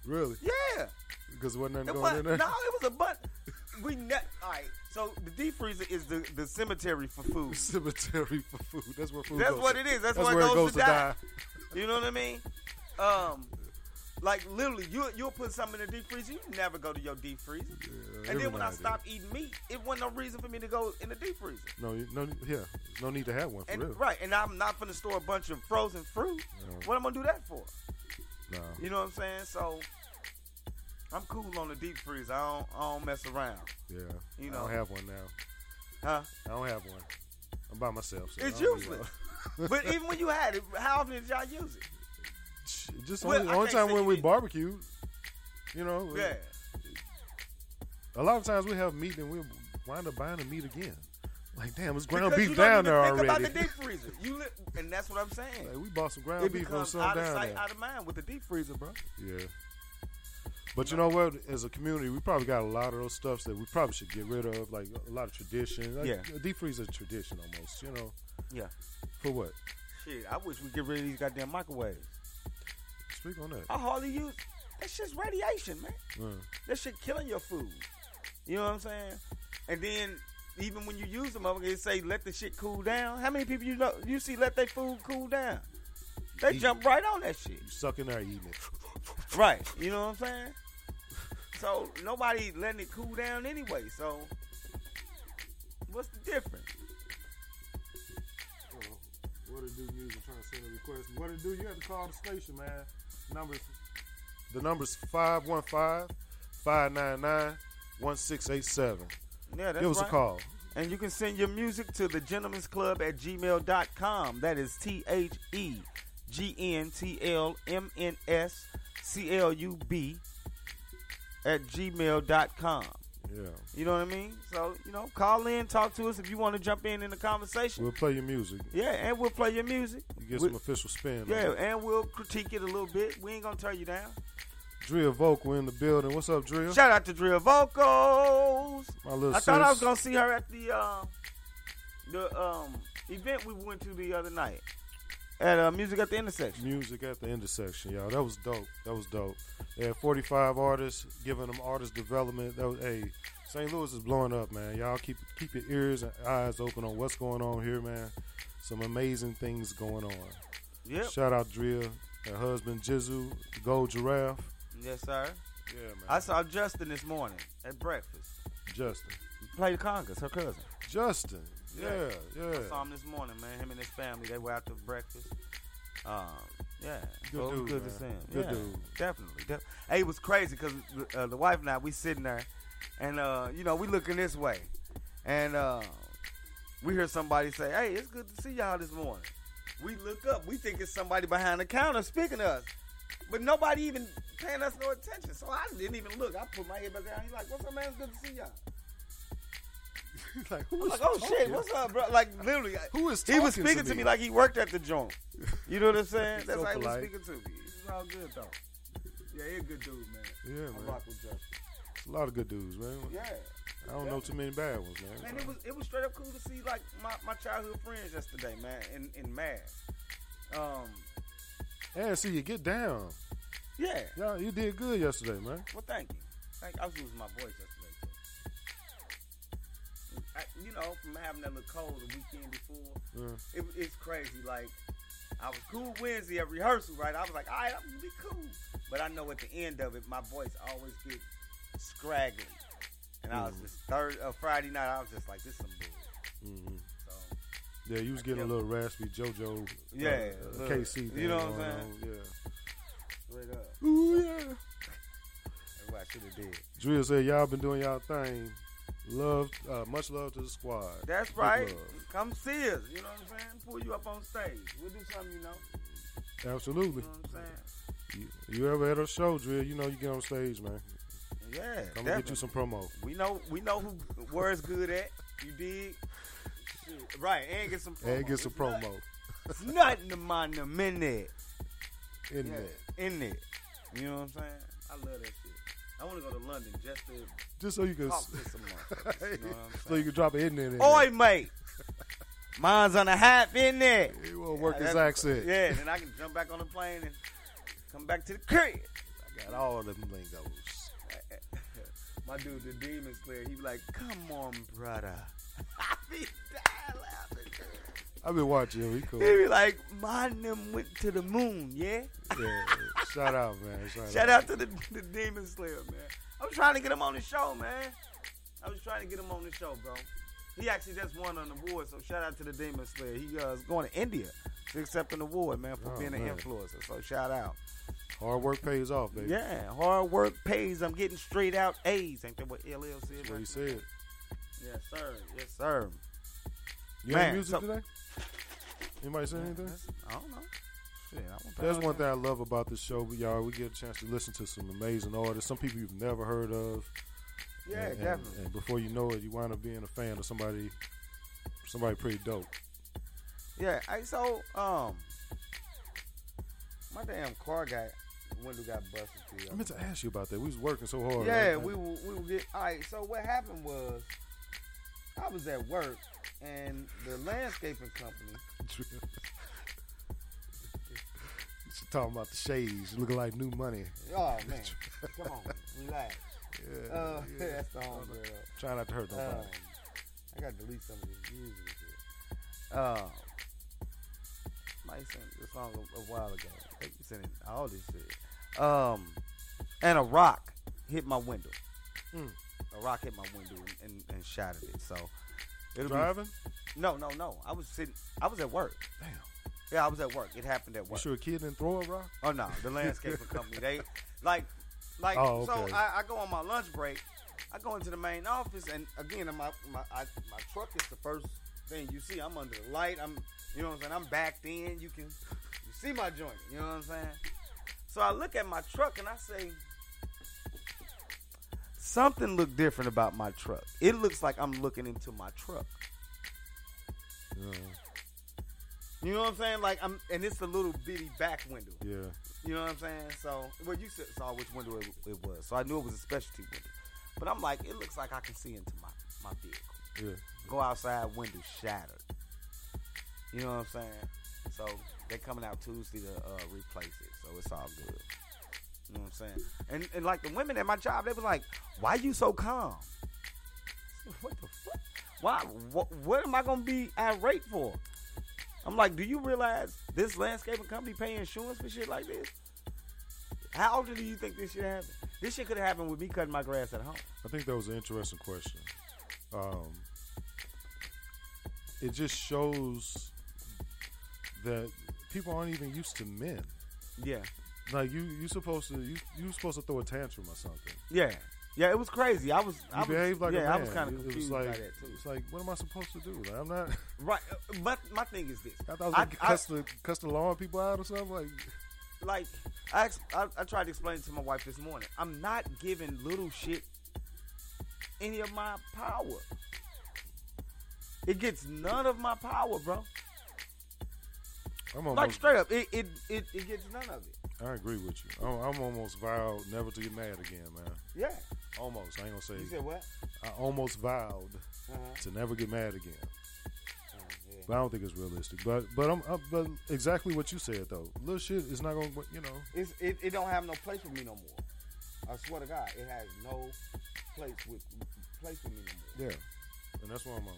Really? Yeah. Because there wasn't It nothing was, going in there. no, it was a but. We ne- all right. So the deep freezer is the, the cemetery for food. Cemetery for food. That's where food That's goes. what it is. That's, That's where it goes, goes to, to die. die. You know what I mean? Um, like literally, you you'll put something in the deep freezer. You never go to your deep freezer. and then when I stopped eating meat, it wasn't no reason for me to go in the deep freezer. No, no, yeah, no need to have one for And real. right, and I'm not gonna store a bunch of frozen fruit. What am I'm gonna do that for? No. You know what I'm saying? So I'm cool on the deep freezer. I don't, I don't mess around. Yeah, You know. I don't have one now. Huh? I don't have one. I'm by myself. So It's useless. but even when you had it, how often did y'all use it? Just Well, only, time when we didn't. barbecued. You know, uh, Yeah. a lot of times we have meat and we wind up buying the meat again. Like, damn, it's ground Because beef down there think already. About the deep freezer. You li- and that's what I'm saying. Like, we bought some ground it beef on becomes some out of sight, there. out of mind with the deep freezer, bro. Yeah. But you know what? As a community, we probably got a lot of those stuffs that we probably should get rid of, like a lot of tradition. Like, Yeah. a deep freezer is a tradition almost. You know, Yeah. for what? Shit, I wish we get rid of these goddamn microwaves. Speak on that. I hardly use. That shit's radiation, man. That shit killing your food. You know what I'm saying? And then even when you use them, it say let the shit cool down. How many people you know you see let their food cool down? They Eat jump right on that shit. you suck in there eating it. Right. You know what I'm saying? So nobody letting it cool down anyway. So what's the difference? What it do, music? Trying to send a request. What it do? You have to call the station, man. Numbers. The number's 515-599-1687. Yeah, that's Give us right. a call. And you can send your music to the gentleman's club at gmail.com. That is T H E G N T L M N S C L U B at gmail.com. Yeah. You know what I mean? So, you know, call in, talk to us if you want to jump in in the conversation. We'll play your music. yeah, and we'll play your music. You get We- some official spin. yeah, and we'll critique it a little bit. We ain't going to tear you down. Drill Vocal in the building. What's up, Drill? Shout out to Drill Vocals. My little I thought I was gonna see her at the uh, the um event we went to the other night at uh, Music at the Intersection. Music at the intersection, y'all. That was dope. That was dope. They had 45 artists giving them artist development. That was, hey, St. Louis is blowing up, man. Y'all keep keep your ears and eyes open on what's going on here, man. Some amazing things going on. Yep. Shout out Drill, her husband Jizu, the Gold Giraffe. Yes, sir. Yeah, man. I saw Justin this morning at breakfast. Justin. Played congas, her cousin. Justin. Yeah, yeah. I saw him this morning, man. Him and his family, they were out to breakfast. Um, yeah, Good So dude, good man. to see him. Good Yeah, dude. definitely. Def- hey, it was crazy because uh, the wife and I, we sitting there, and uh, you know, we looking this way, and uh, we hear somebody say, "Hey, it's good to see y'all this morning." We look up, we think it's somebody behind the counter speaking to us, but nobody even paying us no attention. So I didn't even look. I put my head back down. He's like, "What's up, man? It's good to see y'all." like, I'm who like, is "Oh shit, what's up, bro?" Like literally, Who is he was talking to speaking to me? me like he worked at the joint. You know what I'm saying? That's So how he was speaking to me. It's all good though. Yeah, he's a good dude, man. Yeah, I man. rock with Justin. It's a lot of good dudes, man. Yeah. I don't know too many bad ones, man. Man, it was it was straight up cool to see like my, my childhood friends yesterday, man, in in mass. Um, And see you get down. yeah. Yeah, you did good yesterday, man. Well, thank you. Thank. I was losing my voice yesterday. I, you know, from having that little cold the weekend before, Yeah. it, it's crazy. Like, I was cool Wednesday at rehearsal, right? I was like, all right, I'm gonna be cool. But I know at the end of it, my voice always get scraggly. And I was Mhm. just third uh, Friday night. I was just like, this some bull. hmm So Yeah, you was getting a little raspy, JoJo. uh, Yeah, uh, look, KC. you know what I'm saying? on, Yeah. straight up, Ooh yeah. that's what I should have did. Drill said y'all been doing y'all thing. Love, uh, much love to the squad. That's Big right. love. Come see us. You know what I'm saying? Pull you up on stage. We'll do something, you know. Absolutely. You know what I'm saying? You, you ever at a show, Drill? You know you get on stage, man. Yeah, Come and get definitely. you some promo. We know we know who where it's good at. You dig? Shit. Right, and get some promo. And get some It's promo It's nothing to mind them in there. in Yeah, there. in there. You know what I'm saying? I love that shit. I want to go to London just to Just so you can, talk to some motherfuckers. You know so you can drop it in there. in Oi, mate. Mine's on a half in there. He won't work his accent. Yeah, and then I can jump back on the plane and come back to the crib. I got all them lingos. My dude, the demon slayer, he be like, "Come on, brother." I be dying. I've been watching him. He cool. He be like, "Mine them went to the moon, yeah." Yeah. Shout out, man. Shout, Shout out to the, the demon slayer, man. I was trying to get him on the show, man. I was trying to get him on the show, bro. He actually just won an award, so shout out to the demon slayer. He uh, is going to India to accept an award, man, for Oh, being an influencer. So shout out. Hard work pays off, baby. Yeah, hard work pays. I'm getting straight out A's. Ain't that what LL said? That's what he back said. Yes, sir. Yes, sir. You Man, have music so- today? Anybody say anything? I don't know. Shit, I That's one thing I love about this show, y'all. We get a chance to listen to some amazing artists, some people you've never heard of. Yeah, and, and- definitely. And before you know it, you wind up being a fan of somebody, somebody pretty dope. Yeah, I so um, my damn car got window got busted. Too, I meant to ask you about that. We was working so hard. Yeah, right? we will we will get. All right, so what happened was, I was at work and the landscaping company. Talking about the shades looking like new money. Oh man, come on, relax. Yeah, Uh, yeah. that's the homegirl. Try not to hurt nobody. Um, I gotta delete some of these music. Um, somebody sent this song a, a while ago. They be sending all this shit. Um, and a rock hit my window. Mm. A rock hit my window and, and, and shattered it. So it'll Driving? Be, no, no, no. I was sitting. I was at work. Damn. Yeah, I was at work. It happened at You work. sure a kid didn't throw a rock? Oh no, the landscaping company. They like, like. Oh, So okay. I, I go on my lunch break. I go into the main office, and again, my my I, my truck is the first thing you see. I'm under the light. I'm, you know what I'm saying. I'm backed in. You can, you see my joint. You know what I'm saying. So I look at my truck and I say, something look different about my truck. It looks like I'm looking into my truck. Yeah. You know what I'm saying? Like I'm, and it's a little bitty back window. Yeah. You know what I'm saying? So, well, you saw which window it, it was, so I knew it was a specialty window. But I'm like, it looks like I can see into my my vehicle. Yeah. Go outside, window shattered. You know what I'm saying? So they're coming out Tuesday to uh, replace it, so it's all good. You know what I'm saying? And and like the women at my job, they were like, "Why you so calm?" Said, What the? Why? What, what am I gonna be irate for? I'm like, do you realize this landscaping company pay insurance for shit like this? How often do you think this shit happen? This shit could have happened with me cutting my grass at home. I think that was an interesting question. Um, it just shows that people aren't even used to men. Yeah, Like you, you supposed to you you supposed to throw a tantrum or something. yeah, yeah. It was crazy. I was, You I was, like yeah. I was kind of confused like, by that too. It's like, what am I supposed to do? Like, I'm not. Right, but my thing is this: I thought I was I- I- cuss the cuss the lawn people out or something. Like, like I, I, I tried to explain it to my wife this morning. I'm not giving little shit any of my power. It gets none of my power, bro. I'm Like straight up, it it, it, it gets none of it. I agree with you. I'm, I'm almost vowed never to get mad again, man. Yeah. Almost. I ain't gonna say. You said what? I almost vowed Uh-huh. to never get mad again. Uh, yeah. But I don't think it's realistic. But but I'm uh, but exactly what you said though. Little shit is not gonna you know. It's, it, it don't have no place for me no more. I swear to God, it has no place with place for me no more. Yeah, and that's why I'm on.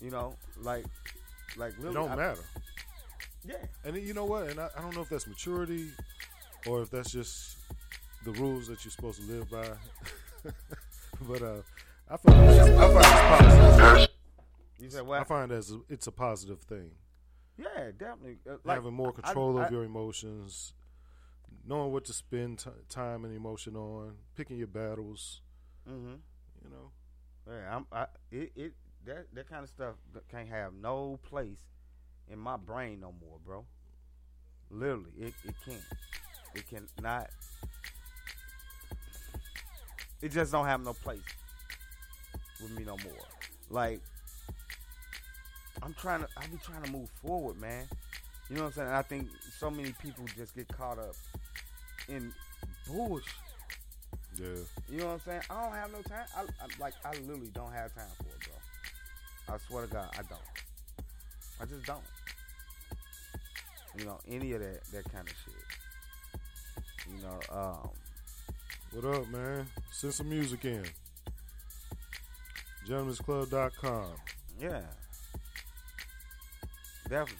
You know, like, like really, it don't I- matter. Yeah, And you know what? And I, I don't know if that's maturity or if that's just the rules that you're supposed to live by. but uh, I find I find it's positive. you said what? I find as a, it's a positive thing. yeah, definitely. Uh, like, Having more control I- of your emotions, knowing what to spend t- time and emotion on, picking your battles. Mhm. You know, Yeah, I'm. I, it, it that that kind of stuff can't have no place in my brain no more, bro. Literally, it, it can't. It cannot. It just don't have no place with me no more. Like I'm trying to, I be trying to move forward, man. You know what I'm saying? And I think so many people just get caught up in bullshit. Yeah. You know what I'm saying? I don't have no time. I, I like I literally don't have time for it, bro. I swear to God, I don't. I just don't. You know, any of that that kind of shit. You know, um, What up, man? Send some music in. Gentleman'sClub.com. yeah. Definitely.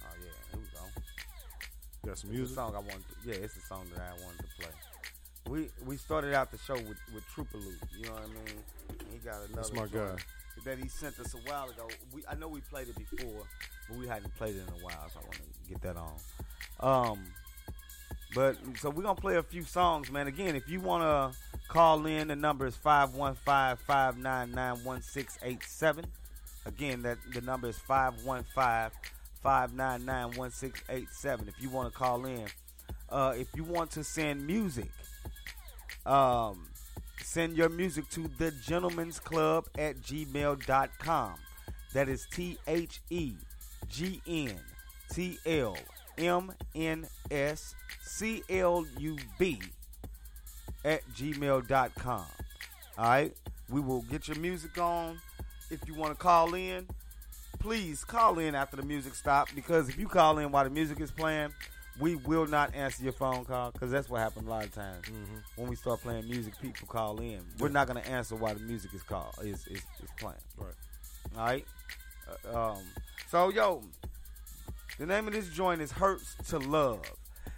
Oh yeah, here we go. Got some It's music? a song I wanted. To, yeah, it's a song that I wanted to play. We we started out the show with with Trooper Loop. You know what I mean? And he got another. That's my guy. That he sent us a while ago. We I know we played it before, but we hadn't played it in a while, so I want to get that on. Um, but so we're gonna play a few songs, man. Again, if you wanna call in, the number is 515-599-1687. Again, that the number is 515-599-1687. If you want to call in, uh, if you want to send music, um, send your music to the gentleman's club at gmail.com. That is T H E G N T L M N S C L U B at gmail.com. All right. We will get your music on. If you want to call in, please call in after the music stops because if you call in while the music is playing, we will not answer your phone call because that's what happens a lot of times when we start playing music. People call in. We're not going to answer while the music is called is is, is playing. Right. All right. Uh, um. So yo, the name of this joint is "Hurts to Love."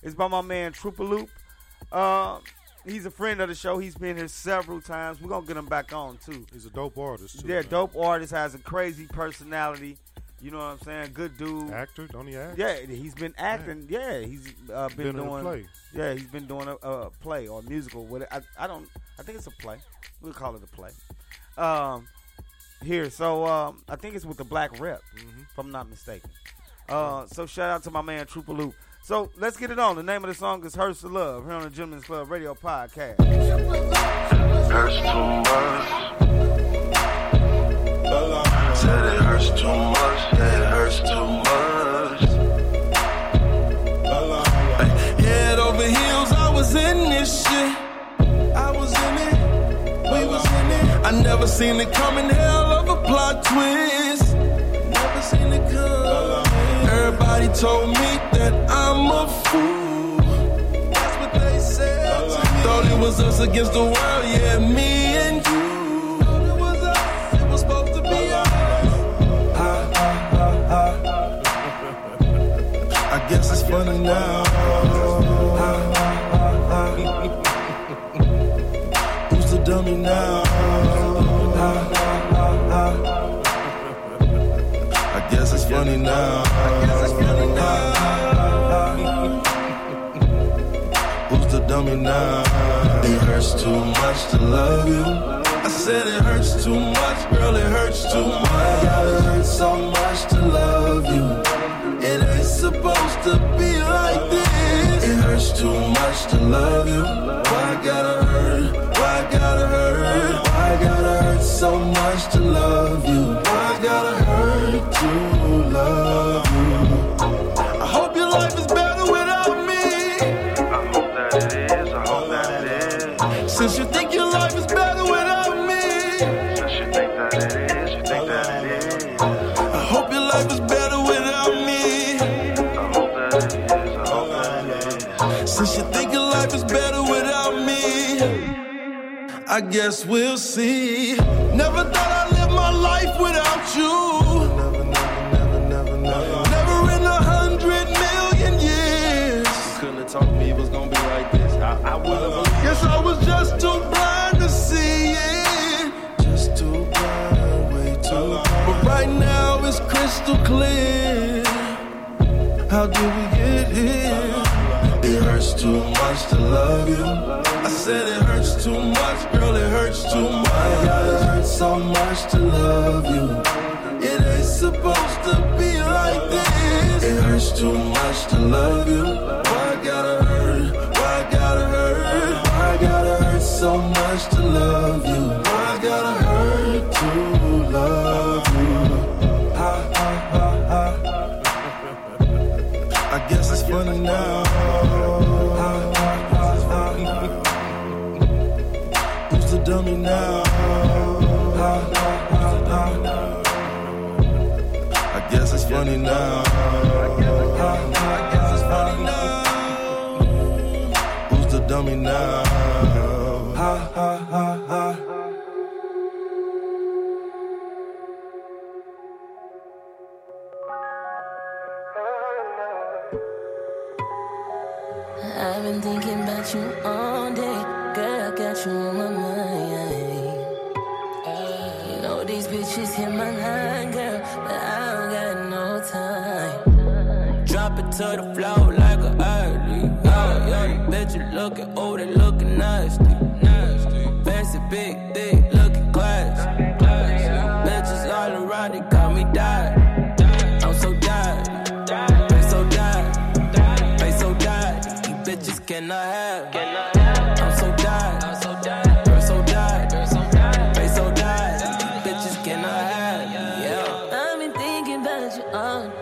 It's by my man Trooper Loop. Um, he's a friend of the show. He's been here several times. We're gonna get him back on too. He's a dope artist, too. Yeah, man. dope artist has a crazy personality. You know what I'm saying? Good dude. Actor, don't he act? Yeah, he's been acting. Yeah, he's uh, been, Been in a doing. play. Yeah, he's been doing a, a play or musical. With it. I, I don't. I think it's a play. We'll call it a play. Um, here, so um, I think it's with the Black Rep, Mm-hmm. if I'm not mistaken. Uh, so shout out to my man Trooper Loop. So let's get it on. The name of the song is "Hurts to Love" here on the Gentleman's Club Radio Podcast. hurts too much. Said it hurts too much. It hurts too much. Head over heels, I was in this shit. I was in it. We was in it. I never seen it coming. Hell of a plot twist. Told me that I'm a fool. That's what they said. Thought it was us against the world, yeah, me and you. Thought it was us, it was supposed to be us. Ha, ha, ha. I guess it's funny now. Who's the dummy now? I guess it's funny now. Dummy now? It hurts too much to love you. I said it hurts too much, girl. It hurts too much. Why gotta hurt so much to love you? It ain't supposed to be like this. It hurts too much to love you. Why gotta hurt? Why gotta hurt? Why gotta hurt so much to love guess we'll see. Never thought I'd live my life without you. Never never, never, never, never. in a hundred million years. Couldn't have told me it was gonna be like this. I, I would have. Guess I was just too blind to see it. Just too blind, way too blind. But right now it's crystal clear. How did we get here? it hurts too much to love you. I said it hurts too much, girl, it hurts too much. God, it hurts so much to love you. It ain't supposed to be like this. It hurts too much to love you. Why gotta hurt? Why gotta hurt? Why gotta hurt so much to love you? me now. I guess it's funny now. can I have? Yeah. I've been thinking about you all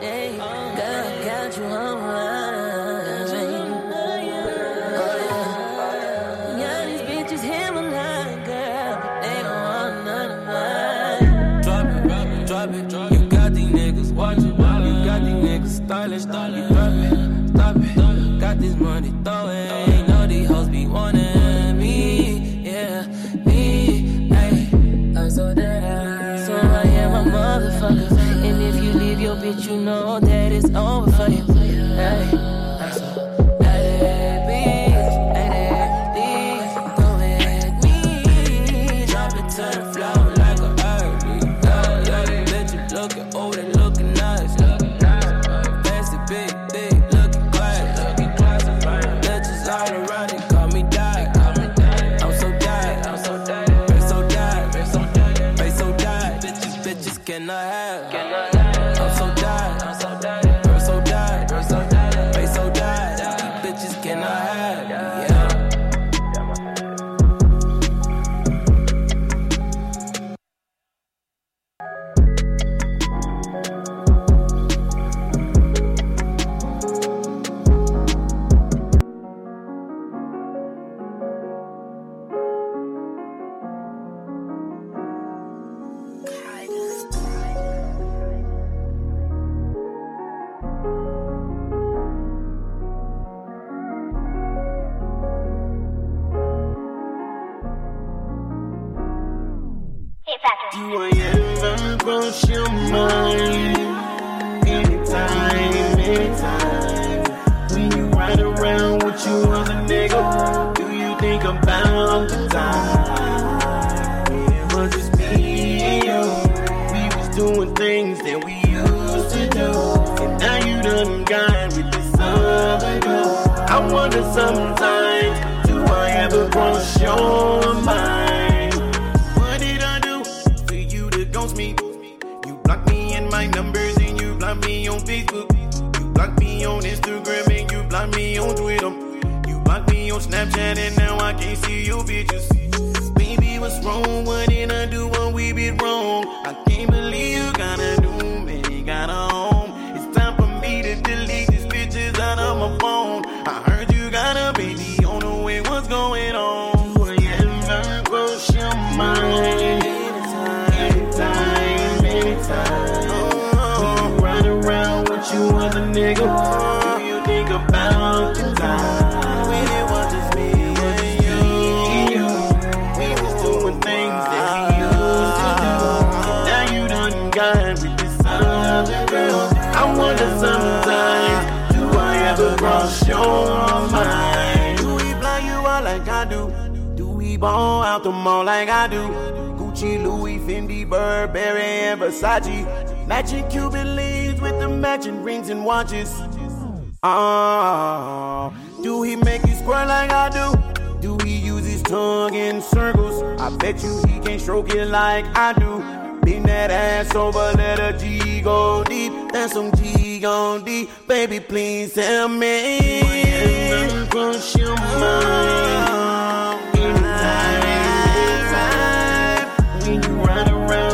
You ride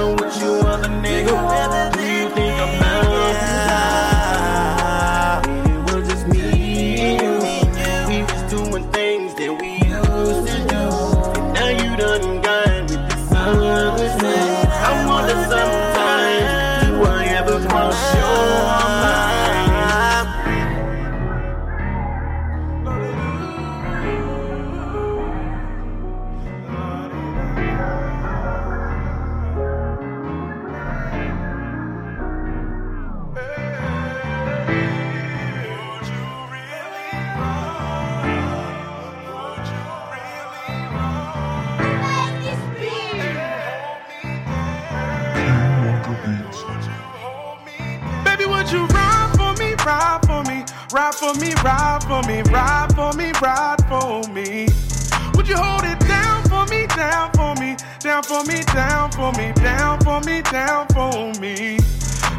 for me, down for me, down for me, down for me?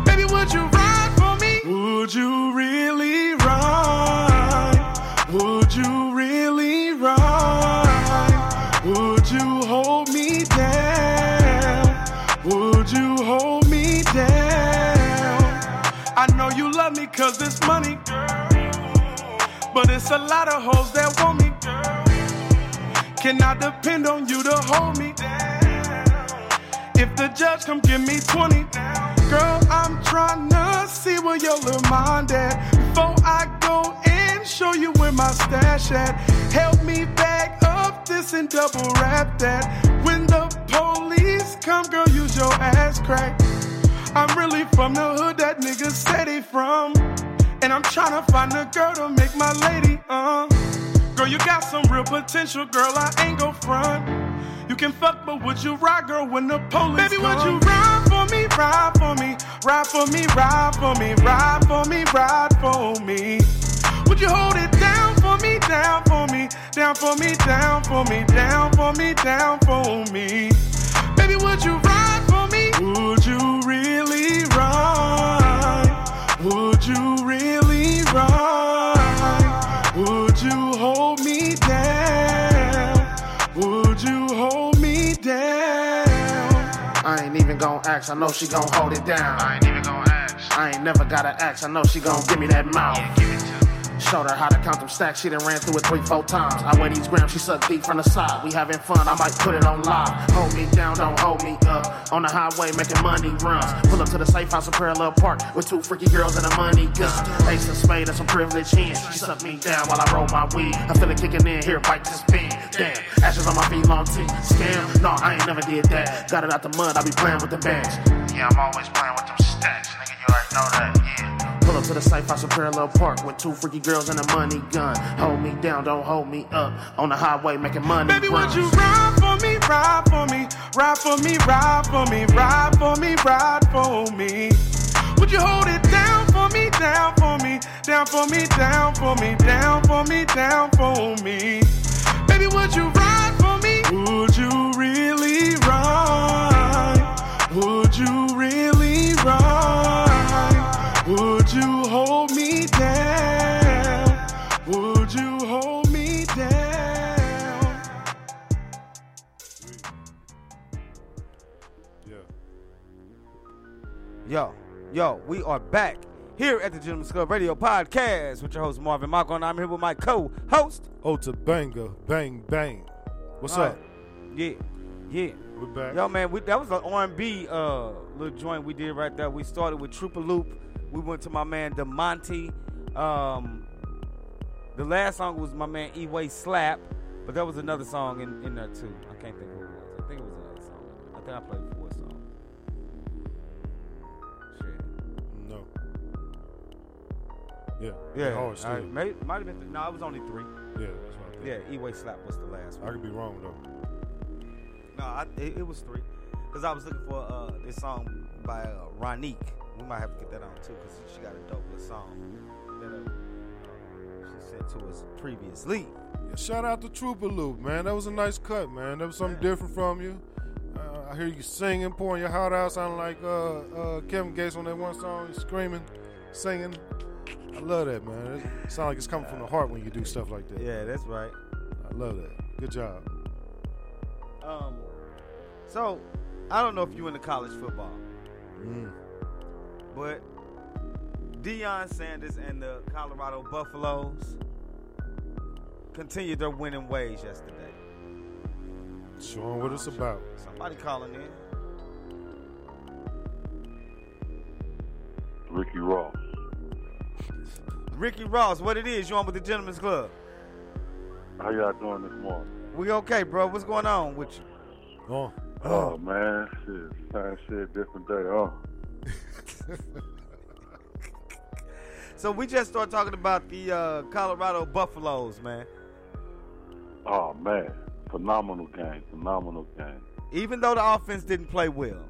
Baby, would you ride for me? Would you really ride? Would you really ride? Would you hold me down? Would you hold me down? I know you love me cause it's money, girl. But it's a lot of hoes that want me. Can I depend on you to hold me down? The judge come give me 20, girl, I'm trying to see where your little mind at. Before I go and show you where my stash at. Help me back up this and double wrap that. When the police come, girl, use your ass crack. I'm really from the hood that nigga said he from. And I'm tryna find a girl to make my lady, uh. Girl, you got some real potential, girl, I ain't gon' front. You can fuck, but would you ride, girl, when the police Baby, would you ride for me, ride for me, ride for me, ride for me, ride for me, ride for me? Would you hold it down for me, down for me, down for me, down for me, down for me, down for me? Baby, would you ride for me? Would you even gon' ask, I know she gon' hold it down. I ain't even gon' ask. I ain't never gotta ask, I know she gon' give me that mouth. Showed her how to count them stacks, she done ran through it three, four times. I weigh these grams, she sucked deep from the side. We having fun, I might put it on live. Hold me down, don't hold me up. On the highway, making money runs. Pull up to the safe house in Parallel Park with two freaky girls and a money gun. Ace of spade and some privilege hands. She suck me down while I roll my weed. I feel it kicking in here, bite this pen. Damn, ashes on my feet, long teeth. Scam, no, I ain't never did that. Got it out the mud, I be playing with the bags. Yeah, I'm always playing with them stacks, nigga. You already know that, yeah. To the safe house in Parallel Park with two freaky girls and a money gun. Hold me down, don't hold me up. On the highway, making money. Baby, would you ride for me, ride for me, ride for me, ride for me, ride for me, ride for me? Would you hold it down for me, down for me, down for me, down for me, down for me, down for me? Baby, would you ride for me? Would you really ride? Would you Yo, yo, we are back here at the Gentleman's Club Radio Podcast with your host Marvin Marco, and I'm here with my co-host. Ota Banger, bang bang. What's All up? right. Yeah, yeah. We're back. Yo, man, we, that was an R&B uh, little joint we did right there. We started with Trooper Loop. We went to my man DeMonte. Um, the last song was my man E-Way Slap, but there was another song in, in there too. I can't think who it was. I think it was another song. I think I played Yeah. Yeah, Hard all still. right, may- might have been. Th- no, it was only three. Yeah, that's what I think. Yeah, E-Way Slap was the last one. I could be wrong though. No, I, it, it was three. Cause I was looking for uh, this song by uh, Ronique. We might have to get that on too, cause she got a dope little song that uh, she sent to us previously. Yeah, shout out to Trooper Loop, man. That was a nice cut, man. That was something different from you. Uh, I hear you singing, pouring your heart out, sounding like uh, uh, Kevin Gates on that one song, screaming, singing. I love that, man. It sounds like it's coming from the heart when you do stuff like that. Yeah, that's right. I love that. Good job. Um, so I don't know if you into college football, Mm. but Deion Sanders and the Colorado Buffaloes continued their winning ways yesterday. Showing what it's about. Somebody calling in. Ricky Ross. Ricky Ross, what it is? You on with the Gentlemen's Club? How y'all doing this morning? We okay, bro? What's going on with you? Oh, Oh, man, shit, same shit, different day. Oh, So we just started talking about the uh, Colorado Buffaloes, man. oh man, phenomenal game, phenomenal game. Even though the offense didn't play well,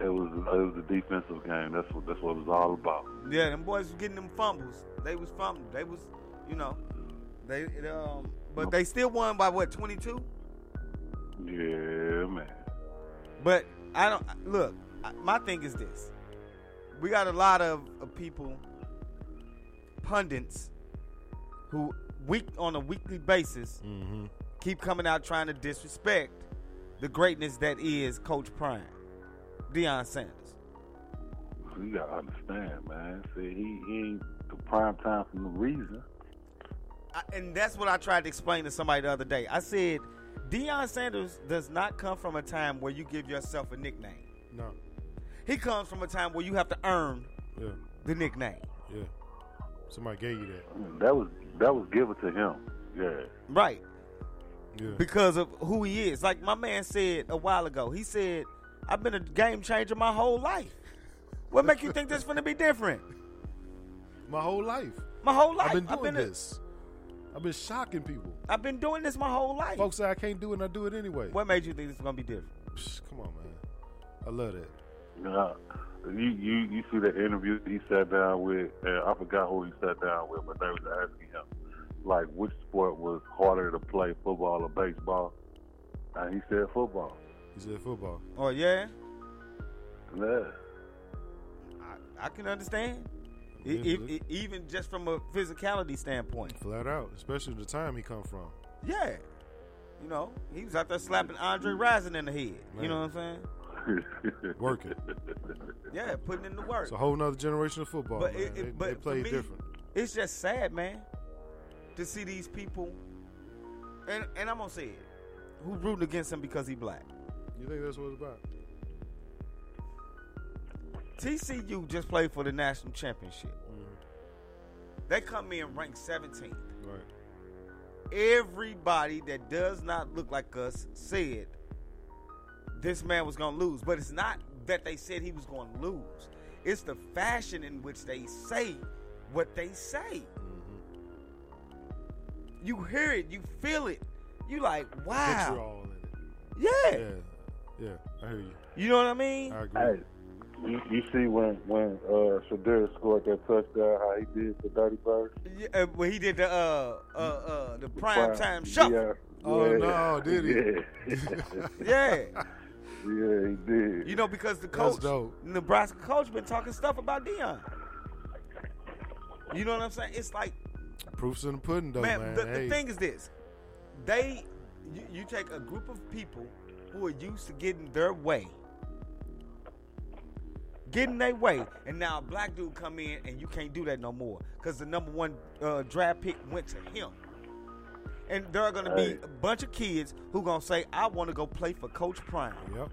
It was it was a defensive game. That's what that's what it was all about. yeah, them boys was getting them fumbles. They was fumbling. They was, you know, they um, but they still won by what twenty two. Yeah, man. But I don't look. My thing is this: we got a lot of, of people, pundits, who week on a weekly basis Mm-hmm. keep coming out trying to disrespect the greatness that is Coach Prime, Deion Sanders. You gotta understand, man. See, he, he ain't the prime time for no reason. I, and that's what I tried to explain to somebody the other day. I said, Deion Sanders does not come from a time where you give yourself a nickname. No. He comes from a time where you have to earn Yeah. the nickname. Yeah. Somebody gave you that. That was that was given to him. Yeah. Right. Yeah. Because of who he is. Like my man said a while ago, he said, I've been a game changer my whole life. What make you think this gonna be different? My whole life. My whole life. I've been I've doing been this. I've been shocking people. I've been doing this my whole life. Folks say I can't do it, and I do it anyway. What made you think this is gonna be different? Psh, Come on, man. I love that. Yeah. You you you see the interview he sat down with? Uh, I forgot who he sat down with, but they was asking him like which sport was harder to play, football or baseball, and he said football. He said football. Oh yeah? Yeah. I, I can understand. Yeah, look. e- even just from a physicality standpoint. Flat out, especially the time he come from. Yeah. You know, he was out there slapping Andre Rison in the head. You know what I'm saying? Working. Yeah, putting in the work. It's a whole nother generation of football. But man. it- it- they, but they for play me- different. It's just sad, man, to see these people, and and I'm gonna say it, who rooting against him because he black. You think that's what it's about? TCU just played for the national championship. Mm-hmm. They come in ranked 17th. Right. Everybody that does not look like us said this man was going to lose. But it's not that they said he was going to lose, it's the fashion in which they say what they say. Mm-hmm. You hear it, you feel it. You like, wow. all in it. Yeah. Yeah. Yeah. I hear you. You know what I mean? I agree. Hey, you, you see when when uh, Shedeur scored that touchdown, how he did the Dirty Bird? Yeah, uh, when he did the uh uh uh the prime Prime- time shuffle. Yeah. Oh, yeah. no, did he? Yeah. Yeah. yeah, he did. You know, because the coach, dope. Nebraska coach, been talking stuff about Deion. You know what I'm saying? It's like, Proofs in the pudding, though, man, man. the, hey, the thing is this: they, you, you take a group of people who are used to getting their way, getting their way, and now a black dude come in and you can't do that no more because the number one uh, draft pick went to him. And there are gonna Hey. be a bunch of kids who gonna say, "I want to go play for Coach Prime." Yep.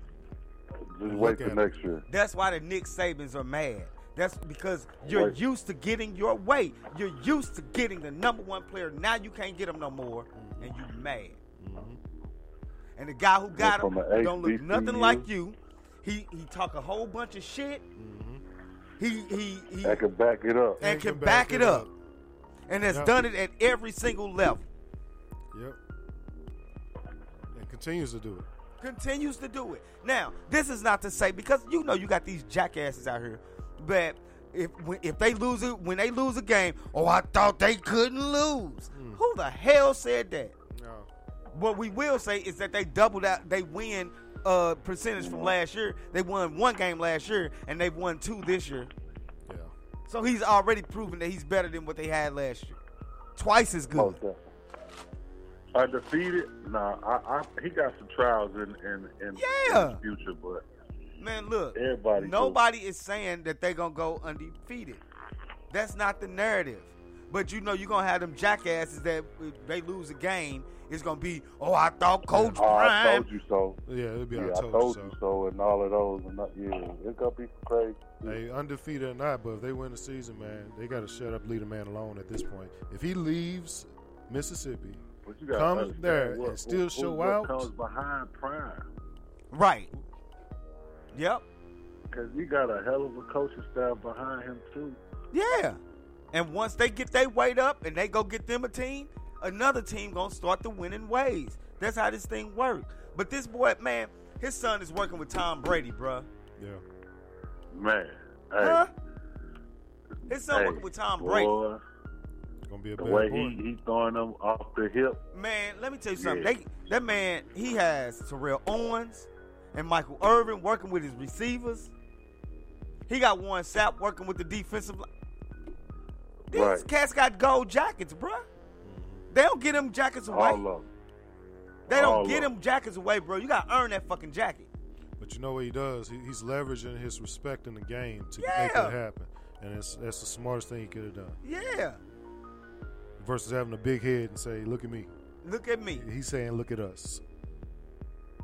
Just wait at till next year. That's why the Nick Sabans are mad. That's because you're Right. used to getting your way. You're used to getting the number one player. Now you can't get him no more, and you're mad. And the guy who got him don't look nothing like you. He he talk a whole bunch of shit. Mm-hmm. He he he I can back it up. and can back it up, and has Yep. done it at every single level. Yep. And continues to do it. continues to do it. Now, this is not to say because you know you got these jackasses out here but if if they lose it when they lose a game, oh I thought they couldn't lose. Hmm. Who the hell said that? No. What we will say is that they doubled out, they win uh, percentage from last year. They won one game last year, and they've won two this year. Yeah. So he's already proven that he's better than what they had last year. Twice as good. Most definitely. Undefeated? Nah, I, I, he got some trials in in, in, Yeah. in the future, but Man, look. Everybody do. Nobody is saying that they're gonna go undefeated. That's not the narrative. But you know you're gonna have them jackasses that they lose a game, it's gonna be, oh, I thought Coach oh, I told you so. Yeah, it'll be yeah, I I told, told you you so. so, and all of those, and not, yeah, it's gonna be some crazy. Hey, undefeated or not, but if they win the season, man, they got to shut up, leave the man alone at this point. If he leaves Mississippi, But comes there what- and still what- show what out, comes behind Prime. Right. Yep. Because he got a hell of a coaching staff behind him too. Yeah. And once they get their weight up and they go get them a team, another team gonna start the winning ways. That's how this thing works. But this boy, man, his son is working with Tom Brady, bruh. Yeah. Man, hey, Huh? His son hey, working with Tom Brady. boy, gonna be a the way boy. he he throwing them off the hip. Man, let me tell you something. Yeah. They, that man, he has Terrell Owens and Michael Irvin working with his receivers. He got Warren Sapp working with the defensive line. These Right. cats got gold jackets, bruh. They don't get them jackets away. All of them. They don't all get of them jackets away, bro. You got to earn that fucking jacket. But you know what he does? He, he's leveraging his respect in the game to make Yeah. that happen, and it's that's the smartest thing he could have done. Yeah. Versus having a big head and say, "Look at me." Look at me. He's saying, "Look at us."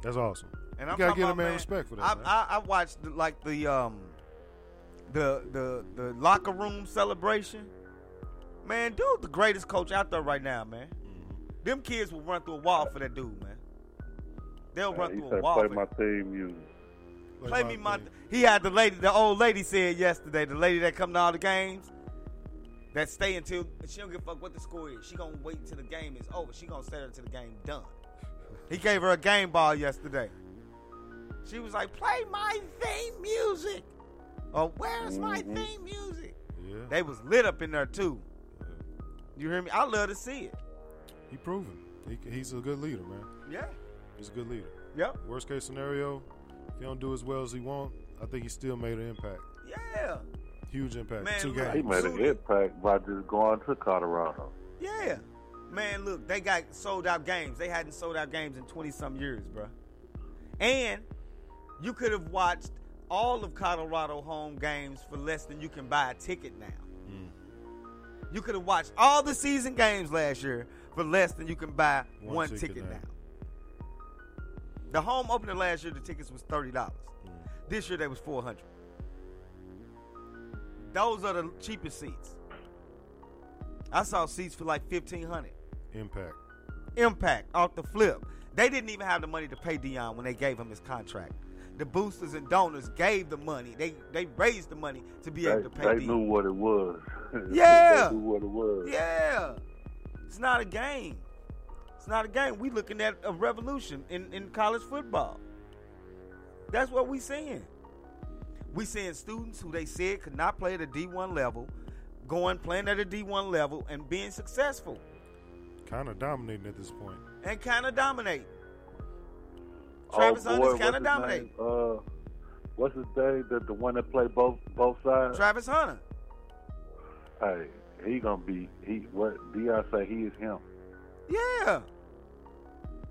That's awesome. And you I'm gotta talking give a man, man, respect for that. I, man. I, I watched the, like the um the the the locker room celebration. Man, dude, the greatest coach out there right now, man. Mm-hmm. Them kids will run through a wall for that dude, man. They'll run he through a said, wall. "Play for my that. theme music." Play me my. He had the lady, the old lady said yesterday, the lady that come to all the games, that stay until she don't give a fuck what the score is. She gonna wait until the game is over. She gonna stay there until the game done. He gave her a game ball yesterday. She was like, "Play my theme music," or "Where's my Mhm. theme music?" Yeah. They was lit up in there too. You hear me? I love to see it. He proven. He, he's a good leader, man. Yeah. He's a good leader. Yep. Worst case scenario, if he don't do as well as he want, I think he still made an impact. Yeah. Huge impact. Man, Two look, games. He made an impact by just going to Colorado. Yeah. Man, look, they got sold out games. They hadn't sold out games in 20 some years, bro. And you could have watched all of Colorado home games for less than you can buy a ticket now. You could have watched all the season games last year for less than you can buy one, One ticket, ticket now. The home opener last year, the tickets was thirty dollars. Mm. This year they was four hundred. Those are the cheapest seats. I saw seats for like fifteen hundred. Impact. Impact off the flip. They didn't even have the money to pay Deion when they gave him his contract. The boosters and donors gave the money. They they raised the money to be They, able to pay they Deion. knew what it was. Yeah. they knew what it was. Yeah. It's not a game. It's not a game. We looking at a revolution in, in college football. That's what we seeing. We seeing students who they said could not play at a D1 level, going playing at a D1 level and being successful Kind of dominating at this point. and kind of dominating. Oh, Travis boy, Hunter's what's kind of dominating. Uh, what's his name? The the one that played both both sides. Travis Hunter. Hey, he gonna be he. What Deion say? He is him. Yeah.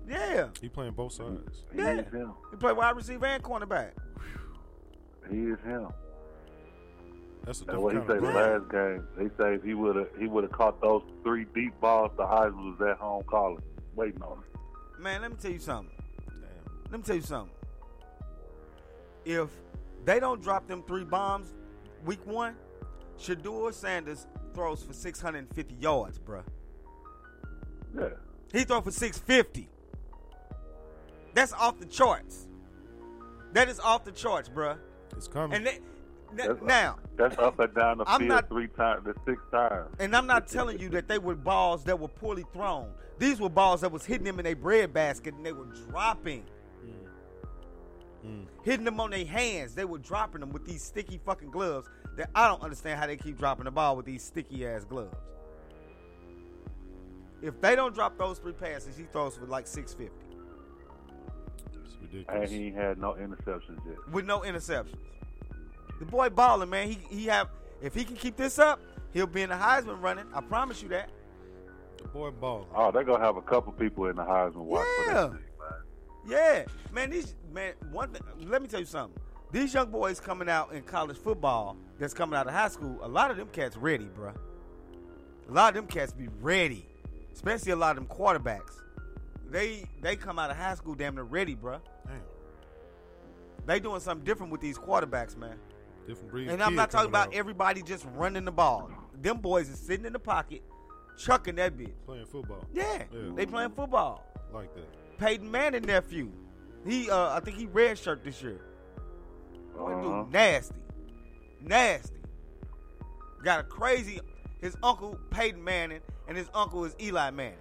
Yeah. He playing both sides. He Yeah. is him. He play wide receiver and cornerback. He is him. That's a And what he different said the last game, he said he would have he would have caught those three deep balls, the Heisman was at home calling, waiting on him. Man, let me tell you something. Let me tell you something. If they don't drop them three bombs week one, Shedeur Sanders throws for 650 yards, bruh. Yeah. He throw for 650. That's off the charts. That is off the charts, bruh. It's coming. And they, That's- now, That's up and down the I'm field not- three times, the six times. And I'm not telling you that they were balls that were poorly thrown. These were balls that was hitting them in their bread basket and they were dropping. Mm. Hitting them on their hands. They were dropping them with these sticky fucking gloves that I don't understand how they keep dropping the ball with these sticky ass gloves. If they don't drop those three passes, he throws for like 650. It's and he had no interceptions yet. with no interceptions. The boy balling, man. He he have if he can keep this up, he'll be in the Heisman running. I promise you that. The boy ball. Oh, they're gonna have a couple people in the Heisman watch for Yeah. that thing, man. Yeah, man. These man. One. Let me tell you something. These young boys coming out in college football that's coming out of high school. A lot of them cats ready, bruh. A lot of them cats be ready, especially a lot of them quarterbacks. They they come out of high school damn near ready, bruh. Damn. They doing something different with these quarterbacks, man. Different breed. And I'm not talking about out everybody just running the ball. Them boys is sitting in the pocket, chucking that bitch. playing football. Yeah, Yeah. they playing football. Like that. Peyton Manning nephew. He uh I think he red shirt this year. Boy, Uh-huh. dude, nasty. Nasty. Got a crazy his uncle Peyton Manning and his uncle is Eli Manning.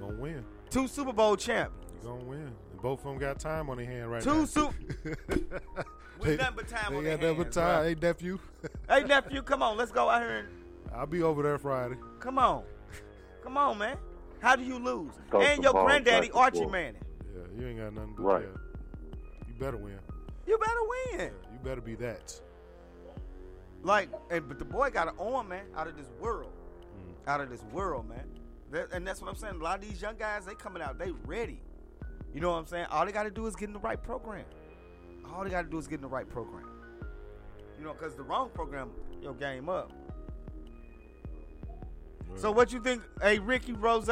Gonna win. Two Super Bowl champions. You gonna win. And both of them got time on their hand right Two now. Super They- With nothing but time they on got their nothing but hands, time. bruh. Hey nephew. Hey nephew, come on, let's go out here and I'll be over there Friday. come on. Come on, man. How do you lose? Throw and your balls granddaddy Archie forth. Manning. Yeah, you ain't got nothing to Right. yeah. You better win. You better win. You better be that. Like, and but the boy got an arm, man, out of this world, Mm. out of this world, man. That, and that's what I'm saying. A lot of these young guys, they coming out, they ready. You know what I'm saying? All they got to do is get in the right program. All they got to do is get in the right program. You know, because the wrong program, your game up. So what you think? Hey, Ricky Rose,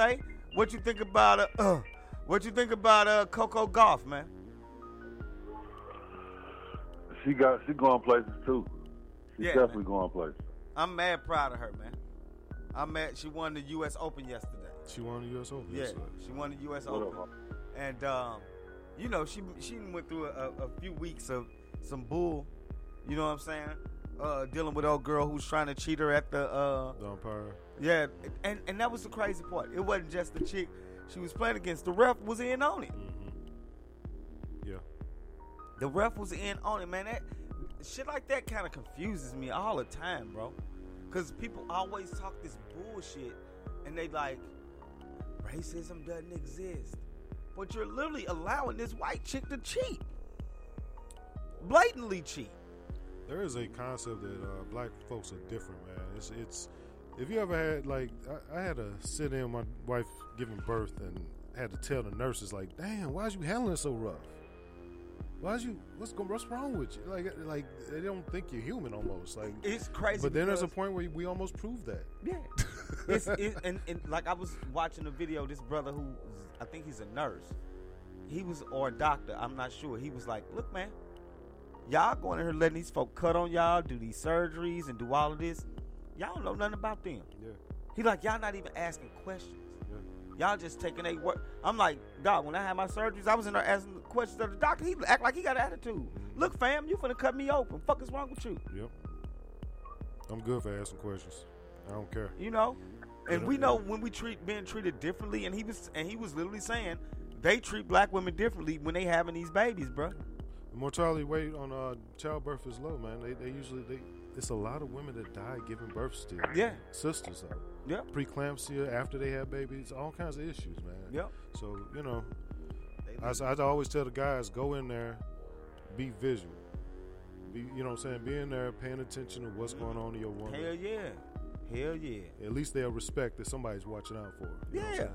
what you think about uh, uh what you think about uh Coco Gauff, man? She got she going places too. She's Yeah, definitely going places. I'm mad proud of her, man. I'm mad. She won the U.S. Open yesterday. She won the US Open. Yeah, yesterday. she won the U.S. What Open, up? and um, you know she she went through a, a few weeks of some bull. You know what I'm saying? Uh, dealing with old girl who's trying to cheat her at the uh, The umpire. Yeah, and and that was the crazy part. It wasn't just the chick she was playing against. The ref was in on it. Yeah. The ref was in on it, man. That shit like that kind of confuses me all the time, bro. Cause people always talk this bullshit, and they like racism doesn't exist, but you're literally allowing this white chick to cheat, blatantly cheat. There is a concept that uh, black folks are different, man. It's it's if you ever had like I, I had to sit in my wife giving birth and had to tell the nurses like, damn, why why's you handling it so rough? Why's you what's going what's wrong with you? Like like they don't think you're human almost. Like It's crazy But then there's a point where we almost proved that. Yeah. it's, it, and, and like I was watching a video, this brother who I think he's a nurse, he was or a doctor, I'm not sure. He was like, "Look, man, y'all going in here letting these folk cut on y'all, do these surgeries, and do all of this. Y'all don't know nothing about them." Yeah. He like, y'all not even asking questions. Y'all just taking a work. I'm like, dog. When I had my surgeries, I was in there asking questions of the doctor. He act like he got an attitude. Look, fam, you finna cut me open. Fuck is wrong with you? Yep. I'm good for asking questions. I don't care. You know, and we know when we treat being treated differently, and he was and he was literally saying they treat black women differently when they having these babies, bro. The mortality rate on uh, childbirth is low, man. They, they usually they it's a lot of women that die giving birth still. Yeah. sisters though. Yeah, preeclampsia after they have babies, all kinds of issues, man. Yep. So you know, I, I always tell the guys go in there, be visual, be you know what I'm saying, be in there paying attention to what's going on in your woman. Hell yeah, hell yeah, At least they'll respect that somebody's watching out for. her, you know what I'm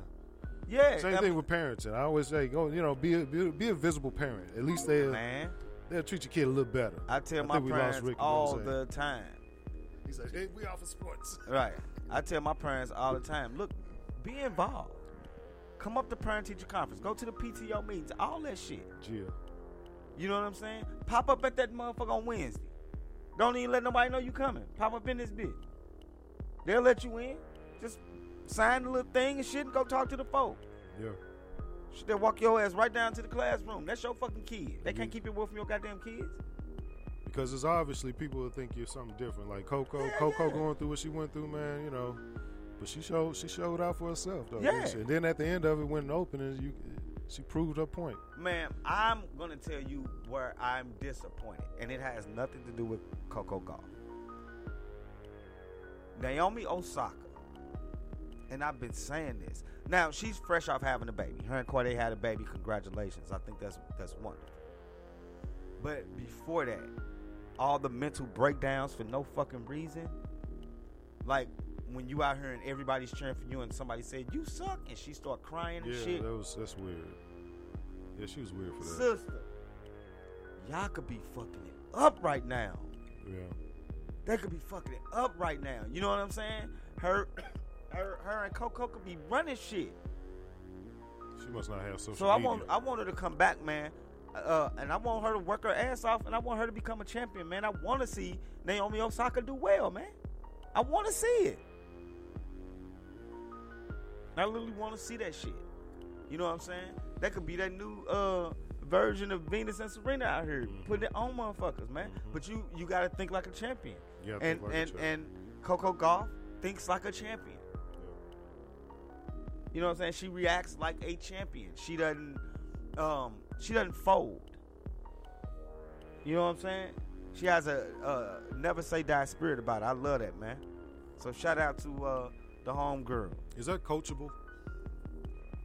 Yeah. yeah. Same I thing mean, with parenting. I always say, go, you know, be a, be a, be a visible parent. At least they man. They'll treat your kid a little better. I tell my we lost parents Ricky, you know what I'm all the time. He's like, hey, we off of sports. Right. I tell my parents all the time, look, be involved. Come up to parent teacher conference. Go to the PTO meetings. All that shit. Jill. You know what I'm saying? Pop up at that motherfucker on Wednesday. Don't even let nobody know you coming. Pop up in this bitch. They'll let you in. Just sign the little thing and shit and go talk to the folk. Yeah. Shit, they walk your ass right down to the classroom. That's your fucking kid. They can't keep it away from your goddamn kids. Because it's obviously people that think you're something different. Like Coco, Coco going through what she went through, man. You know, but she showed she showed out for herself though. Yeah. And then at the end of it, when it opened, you she proved her point. Man, I'm gonna tell you where I'm disappointed, and it has nothing to do with Coco Gauff. Naomi Osaka and I've been saying this. Now she's fresh off having a baby. Her and Cordae had a baby. Congratulations. I think that's that's wonderful. But before that, all the mental breakdowns for no fucking reason. Like when you out here and everybody's cheering for you, and somebody said you suck, and she start crying and Yeah, shit. that was that's weird. Yeah, she was weird for that. Sister, y'all could be fucking it up right now. Yeah. They could be fucking it up right now. You know what I'm saying? Her, her, her and Coco could be running shit. She must not have social So I media. want, I want her to come back, man. Uh, and I want her to work her ass off, and I want her to become a champion, man. I want to see Naomi Osaka do well, man. I want to see it. I literally want to see that shit. You know what I'm saying? That could be that new uh, version of Venus and Serena out here, Mm-hmm. putting it on motherfuckers, man. But you you got to think like a champion. Gotta and like and champion. and Coco Gauff thinks like a champion. You know what I'm saying? She reacts like a champion. She doesn't um she doesn't fold. You know what I'm saying? She has a uh, never say die spirit about it. I love that, man. So shout out to uh, the home girl. Is that coachable?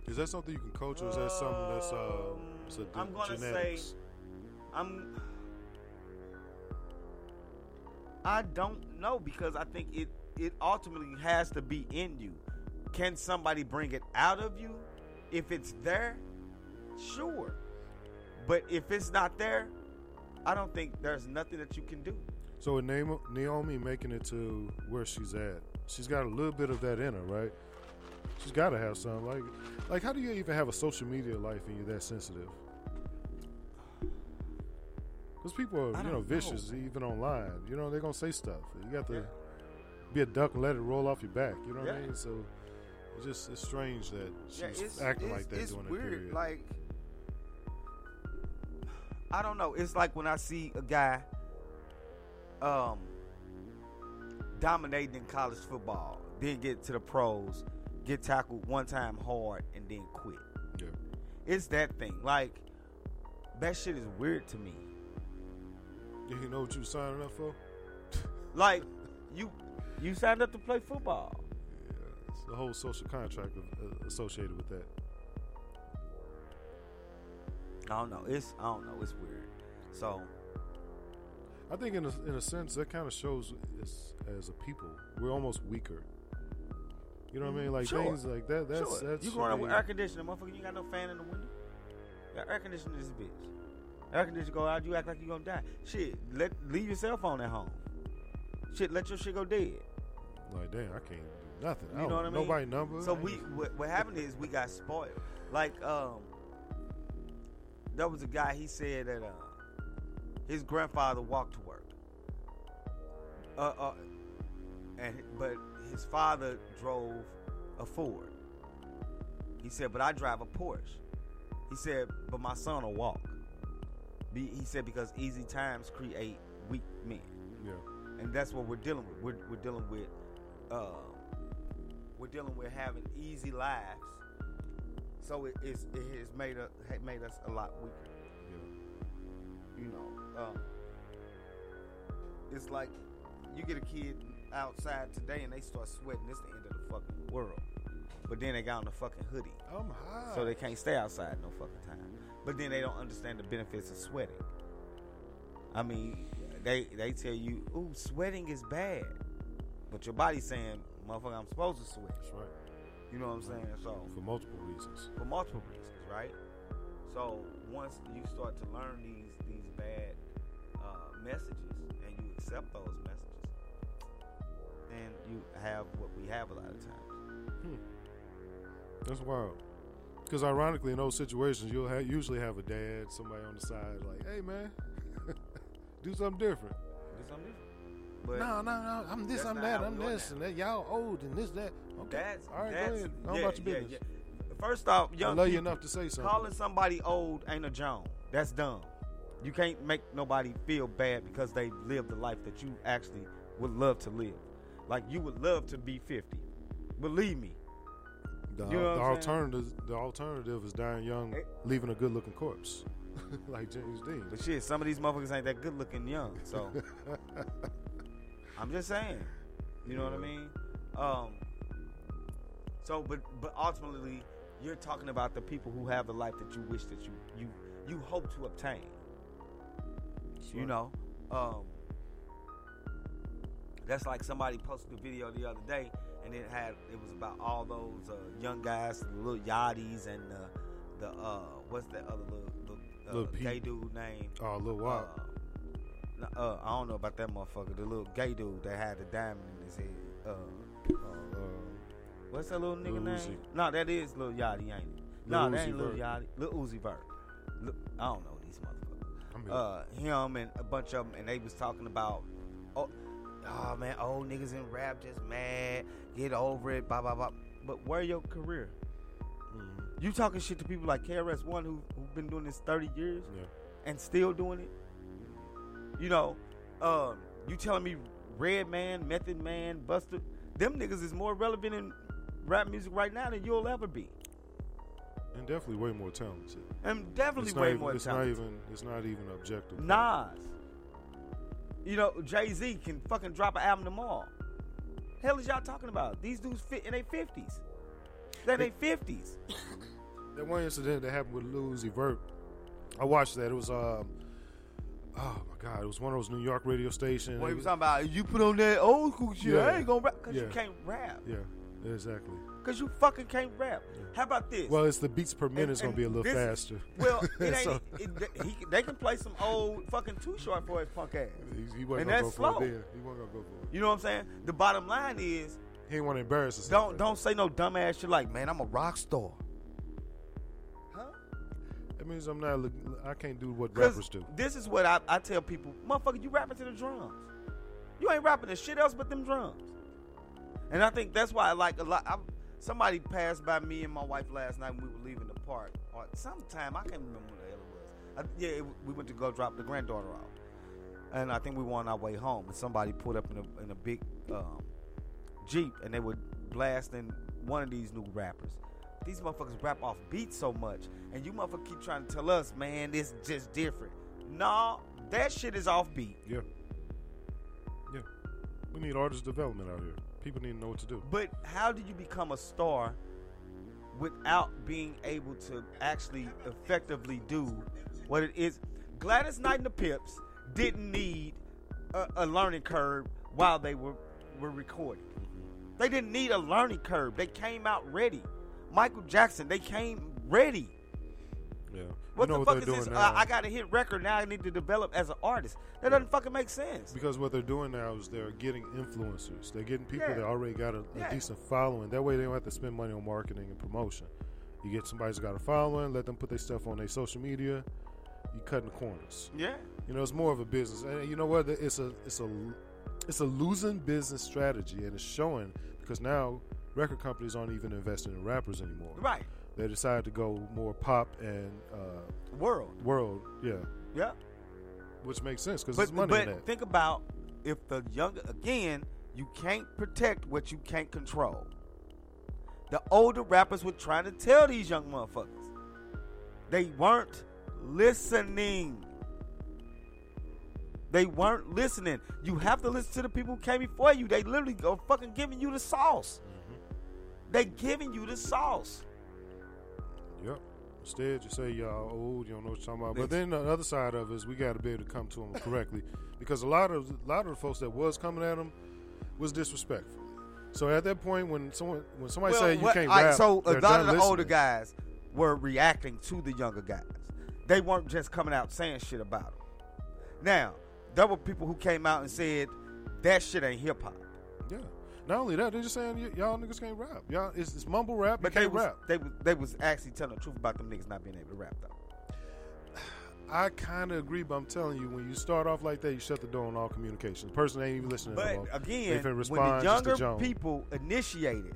Is that something you can coach, or is that something that's uh, a Um, I'm gonna genetics? say I'm I don't know because I think it it ultimately has to be in you. Can somebody bring it out of you? If it's there, sure. But if it's not there, I don't think there's nothing that you can do. So with Naomi, making it to where she's at, she's got a little bit of that in her, right? She's got to have some. Like, like how do you even have a social media life and you're that sensitive? Because people are, you know, don't know. vicious even online. You know, they're gonna say stuff. You got to be a duck and let it roll off your back. You know what I mean? So it's just it's strange that she's Yeah, it's, acting it's- like that it's during weird. that period. Like I don't know. It's like when I see a guy um dominating in college football, then get to the pros, get tackled one time hard, and then quit. Yeah. It's that thing. Like that shit is weird to me. you know what you signing up for? Like you you signed up to play football. The whole social contract of, uh, associated with that. I don't know. It's I don't know. It's weird. So I think in a, in a sense that kind of shows us as a people we're almost weaker. You know what I mean? Like Sure. things like that. That's sure. that's you growing up with air conditioning, motherfucker. You got no fan in the window. Got air conditioning this bitch. Air conditioner go out, you act like you gonna die. Shit, let leave your cell phone at home. Shit, let your shit go dead. Like damn, I can't nothing. You know what I mean? Nobody number. So we what, what happened is we got spoiled. Like um, there was a guy. He said that uh, his grandfather walked to work. Uh, uh, and but his father drove a Ford. He said, but I drive a Porsche. He said, but my son will walk. Be, he said because easy times create weak men. Yeah. And that's what we're dealing with. We're, we're dealing with uh, we're dealing with having easy lives. So it, it's, it has made us made us a lot weaker. You know, um, it's like you get a kid outside today and they start sweating. It's the end of the fucking world. But then they got on the fucking hoodie. I'm high. So they can't stay outside no fucking time. But then they don't understand the benefits of sweating. I mean, they they tell you, "Ooh, sweating is bad," but your body's saying, "Motherfucker, I'm supposed to sweat." That's right. You know what I'm saying? So For multiple reasons. for multiple reasons, right? So once you start to learn these these bad uh, messages and you accept those messages, then you have what we have a lot of times. That's wild. Because ironically, in those situations, you'll ha- usually have a dad, somebody on the side, like, "Hey, man, do something different." Do something different. But no, no, no. I'm this, I'm that, I'm this, and that. Y'all old and this, that. Okay. That's all right. that's, go ahead. How yeah, about your yeah, business? yeah. First off, young I love you enough to say something. Calling somebody old ain't a Jones. That's dumb. You can't make nobody feel bad because they lived the life that you actually would love to live. Like you would love to be 50. Believe me. The, You know the I'm alternative, the alternative is dying young, eh. leaving a good-looking corpse, like James Dean. But shit, some of these motherfuckers ain't that good looking young. So I'm just saying. You know what I mean? Um So, but but ultimately, you're talking about the people who have the life that you wish that you you you hope to obtain. You know, um, that's like somebody posted a video the other day, and it had it was about all those uh, young guys, the little yachties, and the the uh, what's that other little, little, uh, Peep. gay dude name? Oh, Lil Wop. Uh, uh, I don't know about that motherfucker. The little gay dude that had the diamond in his head. Uh, uh, what's that little nigga Lil name? Uzi. No, that is Lil Yachty, ain't it? Lil no, that Uzi ain't Lil Vert. Yachty. Lil Uzi Vert. Lil- I don't know these I'm motherfuckers. here. Uh, him and a bunch of them, and they was talking about, oh, oh man, old niggas in rap just mad, get over it, blah blah blah. But where your career? Mm-hmm. You talking shit to people like KRS One who who've been doing this thirty years Yeah. and still doing it. You know, um, you telling me Redman, Method Man, Buster, them niggas is more relevant in rap music right now than you'll ever be. And definitely way more talented. And definitely way even- more it's talented. Not even, it's not even objective. Nas. You know, Jay Z can fucking drop an album tomorrow. Hell is y'all talking about? These dudes fit in their fifties. They're in their fifties. That one incident that happened with Uzi Vert, I watched that. It was um, oh my god, it was one of those New York radio stations. What he was talking about? You put on that old school shit. Yeah. I ain't gonna rap because you can't rap. Yeah, exactly. Because you fucking can't rap. How about this? Well, it's the beats per minute is gonna be a little this- faster. Well, it ain't. So- it, he, they can play some old fucking too short for his punk ass. He, he wasn't and gonna that's go for slow. it. He wasn't gonna go for it. You know what I'm saying? The bottom line is He want to embarrass himself. don't don't say no dumbass shit like, man, I'm a rock star. That means I'm not. Looking, I can't do what rappers do. This is what I, I tell people, motherfucker, you rapping to the drums. You ain't rapping to shit else but them drums. And I think that's why I like a lot. I'm, somebody passed by me and my wife last night when we were leaving the park. Or sometime I can't remember what the hell it was. I, yeah, it, we went to go drop the granddaughter off, and I think we were on our way home. And somebody pulled up in a in a big um, jeep, and they were blasting one of these new rappers. These motherfuckers rap off beats so much, and you motherfuckers keep trying to tell us, man, this just different. Nah, that shit is off beat. Yeah. Yeah. We need artist development out here. People need to know what to do. But how do you become a star without being able to actually effectively do what it is? Gladys Knight and the Pips didn't need a, a learning curve while they were were recording. They didn't need a learning curve. They came out ready. Michael Jackson, they came ready. Yeah. What you know the what fuck is this? now? Uh, I got a hit record now. I need to develop as an artist. That doesn't fucking make sense. Because what they're doing now is they're getting influencers. They're getting people Yeah. that already got a, a Yeah. decent following. That way they don't have to spend money on marketing and promotion. You get somebody who's got a following, let them put their stuff on their social media. You cutting the corners. Yeah. You know, it's more of a business. And you know what? It's a it's a it's a losing business strategy, and it's showing because now record companies aren't even investing in rappers anymore. Right. They decided to go more pop and uh, World. World, yeah. Yeah. Which makes sense because there's money but in that. think about if the younger again, you can't protect what you can't control. The older rappers were trying to tell these young motherfuckers. They weren't listening. They weren't listening. You have to listen to the people who came before you. They literally go fucking giving you the sauce. They giving you the sauce. Yep. Instead, you say y'all old, you don't know what you're talking about. But then the other side of it is we got to be able to come to them correctly, because a lot of a lot of the folks that was coming at them was disrespectful. So at that point, when someone when somebody Well, say you what- can't rap, so a lot of the older guys were reacting to the younger guys. They weren't just coming out saying shit about them. Now, there were people who came out and said that shit ain't hip hop. Yeah. Not only that, they're just saying y- y'all niggas can't rap. Y'all, it's, it's mumble rap. But you they can't was, rap. they was they was actually telling the truth about them niggas not being able to rap though. I kind of agree, but I'm telling you, when you start off like that, you shut the door on all communication. The person ain't even listening. no But more. again, they finna when the younger people initiate it,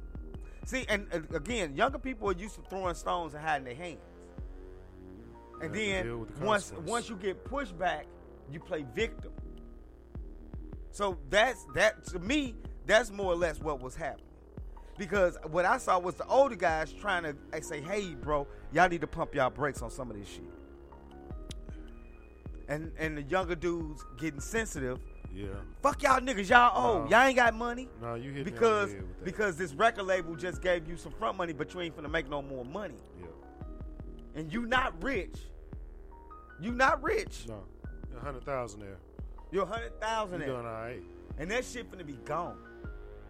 see, and uh, again, younger people are used to throwing stones and hiding their hands. And They have to deal then the once once you get pushed back, you play victim. So that's that to me. That's more or less what was happening. Because what I saw was the older guys trying to I say, "Hey, bro, y'all need to pump y'all brakes on some of this shit." And and the younger dudes getting sensitive Yeah. Fuck y'all niggas, y'all. No. Y'all ain't got money. No, you hit me on the because because this record label just gave you some front money, but you ain't finna make no more money. Yeah. And you not rich. You not rich. No. A hundred thousand there. You're a hundred thousand there. doing all right. And that shit finna be gone.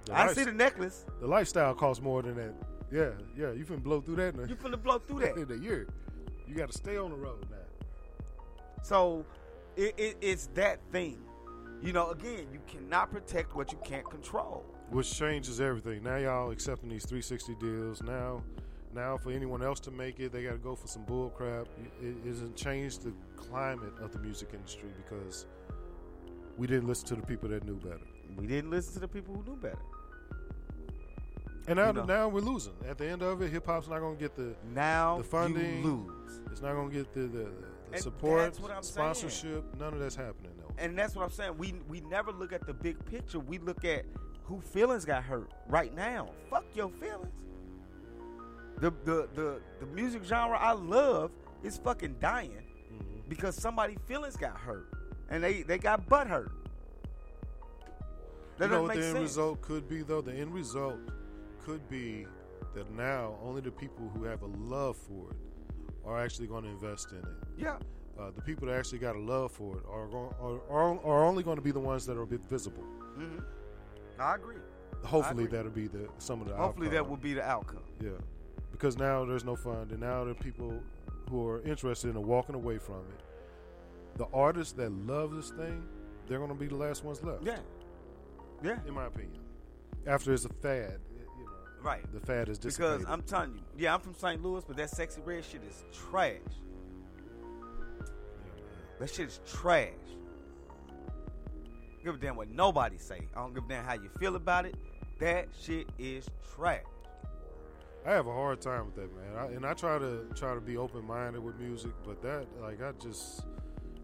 The I life- see the necklace. The lifestyle costs more than that. Yeah, yeah. You finna blow through that in a, You finna blow through that. in a year. You got to stay on the road now. So it, it, it's that thing. You know, again, you cannot protect what you can't control. Which changes everything. Now y'all accepting these 360 deals. Now, now for anyone else to make it, they got to go for some bull crap. It, it hasn't changed the climate of the music industry because we didn't listen to the people that knew better. We didn't listen to the people who knew better. And now, You know. now we're losing. At the end of it, hip hop's not going to get the Now the funding. you lose. It's not going to get the, the, the, support, that's what I'm saying. sponsorship. None of that's happening though. And that's what I'm saying. We we never look at the big picture. We look at who feelings got hurt right now. Fuck your feelings. The the the, the music genre I love is fucking dying Mm-hmm. because somebody feelings got hurt and they they got butt hurt. That you know what the end sense. result could be though? The end result could be that now only the people who have a love for it are actually going to invest in it. Yeah. Uh, the people that actually got a love for it are going are, are, are only going to be the ones that are a bit visible. Mhm. I agree. Hopefully agree. that'll be the some of the Hopefully that will be the outcome. yeah because now there's no fund and now there are people who are interested in walking away from it. The artists that love this thing, they're going to be the last ones left. Yeah. Yeah. in my opinion. After it's a fad, you know, Right. the fad is dissipated. Because I'm telling you, yeah, I'm from St. Louis, but that Sexyy Red shit is trash. That shit is trash. Give a damn what nobody say. I don't give a damn how you feel about it. That shit is trash. I have a hard time with that, man. I, and I try to try to be open minded with music, but that like I just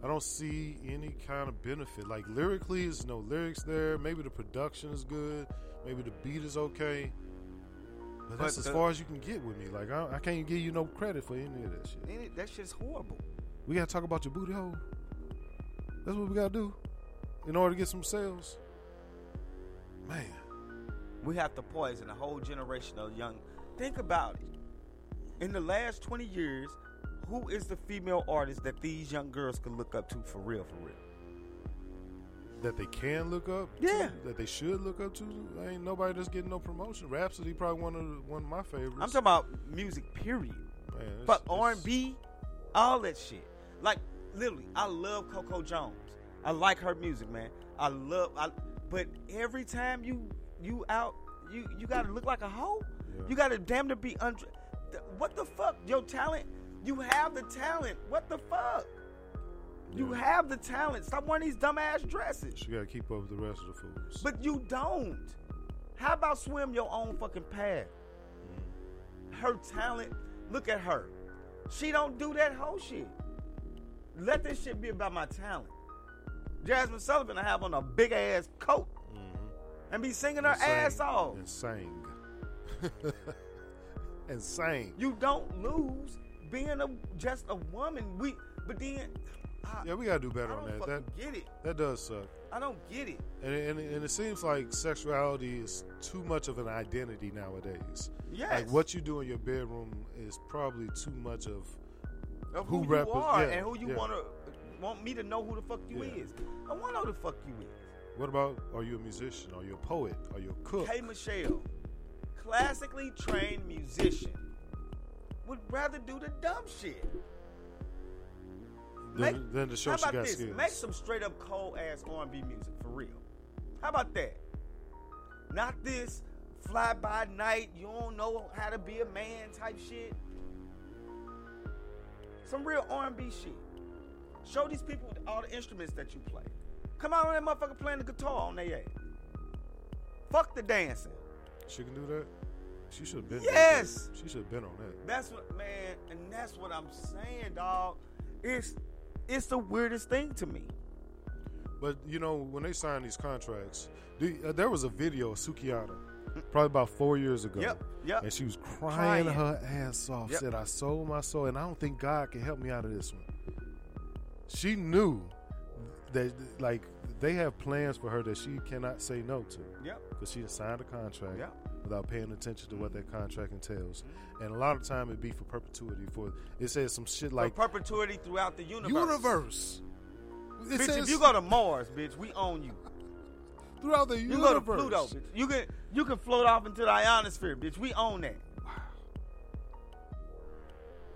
I don't see any kind of benefit. Like lyrically, there's no lyrics there. Maybe the production is good. Maybe the beat is okay. But that's But as far as you can get with me. Like I, I can't give you no credit for any of that shit. It- That shit's horrible. We gotta talk about your booty hole. That's what we gotta do in order to get some sales. Man, We have to poison a whole generation of young. Think about it. In the last 20 years, who is the female artist that these young girls can look up to for real, for real? that they can look up. Yeah. to, that they should look up to. Ain't nobody that's getting no promotion. Rapsody probably one of the, one of my favorites. I'm talking about music, period. Man, it's- Fuck it's- R&B, all that shit. Like literally, I love Coco Jones. I like her music, man. I love. I, but every time you you out, you you gotta look like a hoe. You gotta damn to be under. What the fuck? Your talent. You have the talent. What the fuck? You have the talent. Stop wearing these dumbass dresses. You gotta keep up with the rest of the fools. But you don't. How about swim your own fucking path? Mm. Her talent, look at her. She don't do that whole shit. Let this shit be about my talent. Jazmine Sullivan, I have on a big ass coat mm-hmm. and be singing her sang, ass off. And sang. and sang. You don't lose being a just a woman. We, but then I, Yeah, we gotta do better I on don't that. That get it. that does suck. I don't get it. And, and, and it seems like sexuality is too much of an identity nowadays. Yes. Like what you do in your bedroom is probably too much of, Of who, who, you are yeah, and who you yeah. wanna want me to know who the fuck you Yeah. is. I want to know who the fuck you is. What about are you a musician? Are you a poet? Are you a cook? Hey Michelle, classically trained musician, would rather do the dumb shit. Then, then to show how she about got this? skills. Make some straight up cold ass R&B music for real. How about that? Not this fly by night. You don't know how to be a man type shit. Some real R&B shit. Show these people all the instruments that you play. Come out on that motherfucker playing the guitar on their ass. Fuck the dancing. She can do that. She should have been. Yes. She should have been on that. That's what man, and that's what I'm saying, dog. It's it's the weirdest thing to me. But you know, when they sign these contracts, the, uh, there was a video of Sukiana, probably about four years ago. Yep, yep. And she was crying, Crying. her ass off. Yep. Said, "I sold my soul, and I don't think God can help me out of this one." She knew that, like they have plans for her that she cannot say no to. Yep. Because she signed a contract Yep. Without paying attention to what that contract entails, and a lot of time it be for perpetuity. For it says some shit like for perpetuity throughout the universe. universe. It bitch, says if you go to Mars, bitch, we own you. throughout the universe. You go to Pluto, bitch. You can you can float off into the ionosphere, bitch. We own that.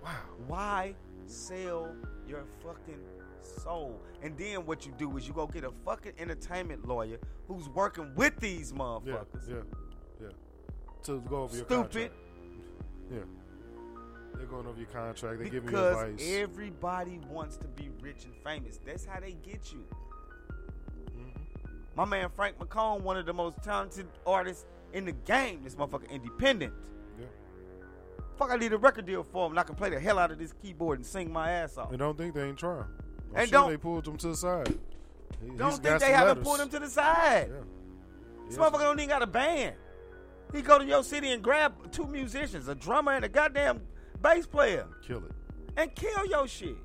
Wow. Why sell your fucking soul? And then what you do is you go get a fucking entertainment lawyer who's working with these motherfuckers. yeah, yeah. To go over your Stupid. contract. Yeah. They're going over your contract. They're giving you Because advice. everybody wants to be rich and famous. That's how they get you. Mm-hmm. My man Frank McComb, one of the most talented artists in the game. This motherfucker independent. Yeah. Fuck, I need a record deal for him, and I can play the hell out of this keyboard and sing my ass off. And don't think they ain't trying. I'm And sure don't- they pulled them to the side. He- Don't think they some haven't letters. pulled him to the side. Yeah. This Yes. motherfucker don't even got a band. He go to your city and grab two musicians, a drummer and a goddamn bass player, Kill it. and kill your shit.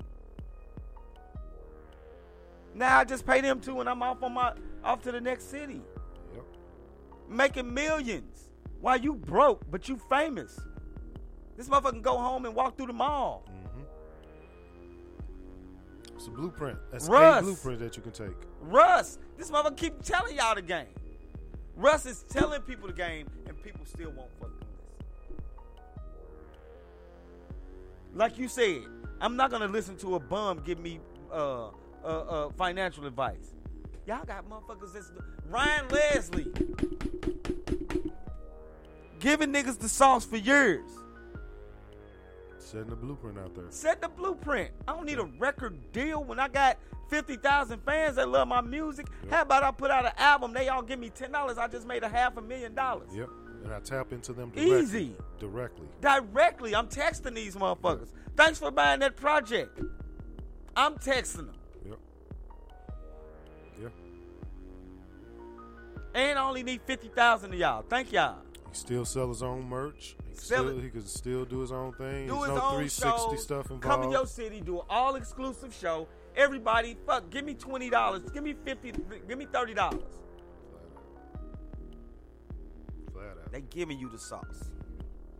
Now I just pay them two, and I'm off on my off to the next city, Yep. making millions while you broke, but you famous. This motherfucker can go home and walk through the mall. Mm-hmm. It's a blueprint. That's Russ. a blueprint that you can take. Russ, this motherfucker keep telling y'all the game. Russ is telling people the game, and people still won't fucking listen. Like you said, I'm not gonna listen to a bum give me uh, uh, uh, financial advice. Y'all got motherfuckers that's Ryan Leslie giving niggas the sauce for years. Setting the blueprint out there. Set the blueprint. I don't need a record deal when I got 50,000 fans that love my music. How about I put out an album? They all give me $10. I just made a half a million dollars. Yep. And I tap into them directly. Easy. Directly. Directly. I'm texting these motherfuckers. Thanks for buying that project. I'm texting them. Yep. Yep. And I only need 50,000 of y'all. Thank y'all. He still sell his own merch. He, can Sell still, he can still do his own thing. Do There's his no own 360 shows. stuff involved. Come in your city, do an all exclusive show. Everybody, fuck, give me twenty dollars. Give me fifty. Give me thirty dollars. They giving you the sauce.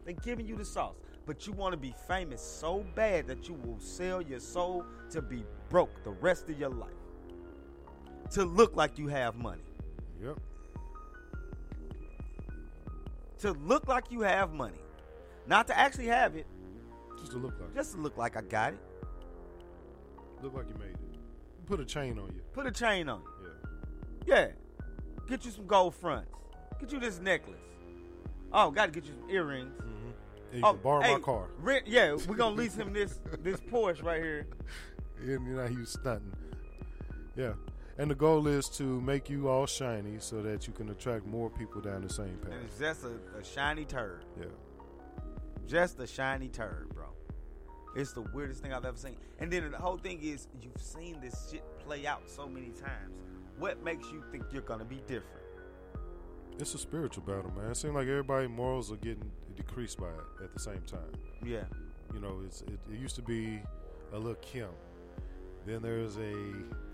They giving you the sauce. But you want to be famous so bad that you will sell your soul to be broke the rest of your life. To look like you have money. Yep. To look like you have money. Not to actually have it, Just to look like. just to look like I got it. Look like you made it. Put a chain on you. Put a chain on you. Yeah. Yeah. Get you some gold fronts. Get you this necklace. Oh, gotta get you some earrings. Mm-hmm. And you oh, can borrow hey, my car. Rent, yeah, we're gonna lease him this this Porsche right here. And you know he was stunting. Yeah. And the goal is to make you all shiny so that you can attract more people down the same path. And it's just a, a shiny turd. Yeah. Just a shiny turd. It's the weirdest thing I've ever seen. And then the whole thing is you've seen this shit play out so many times. What makes you think you're gonna be different? It's a spiritual battle, man. It seems like everybody morals are getting decreased by it at the same time. Yeah. You know, it's it, it used to be a Lil Kim. Then there's a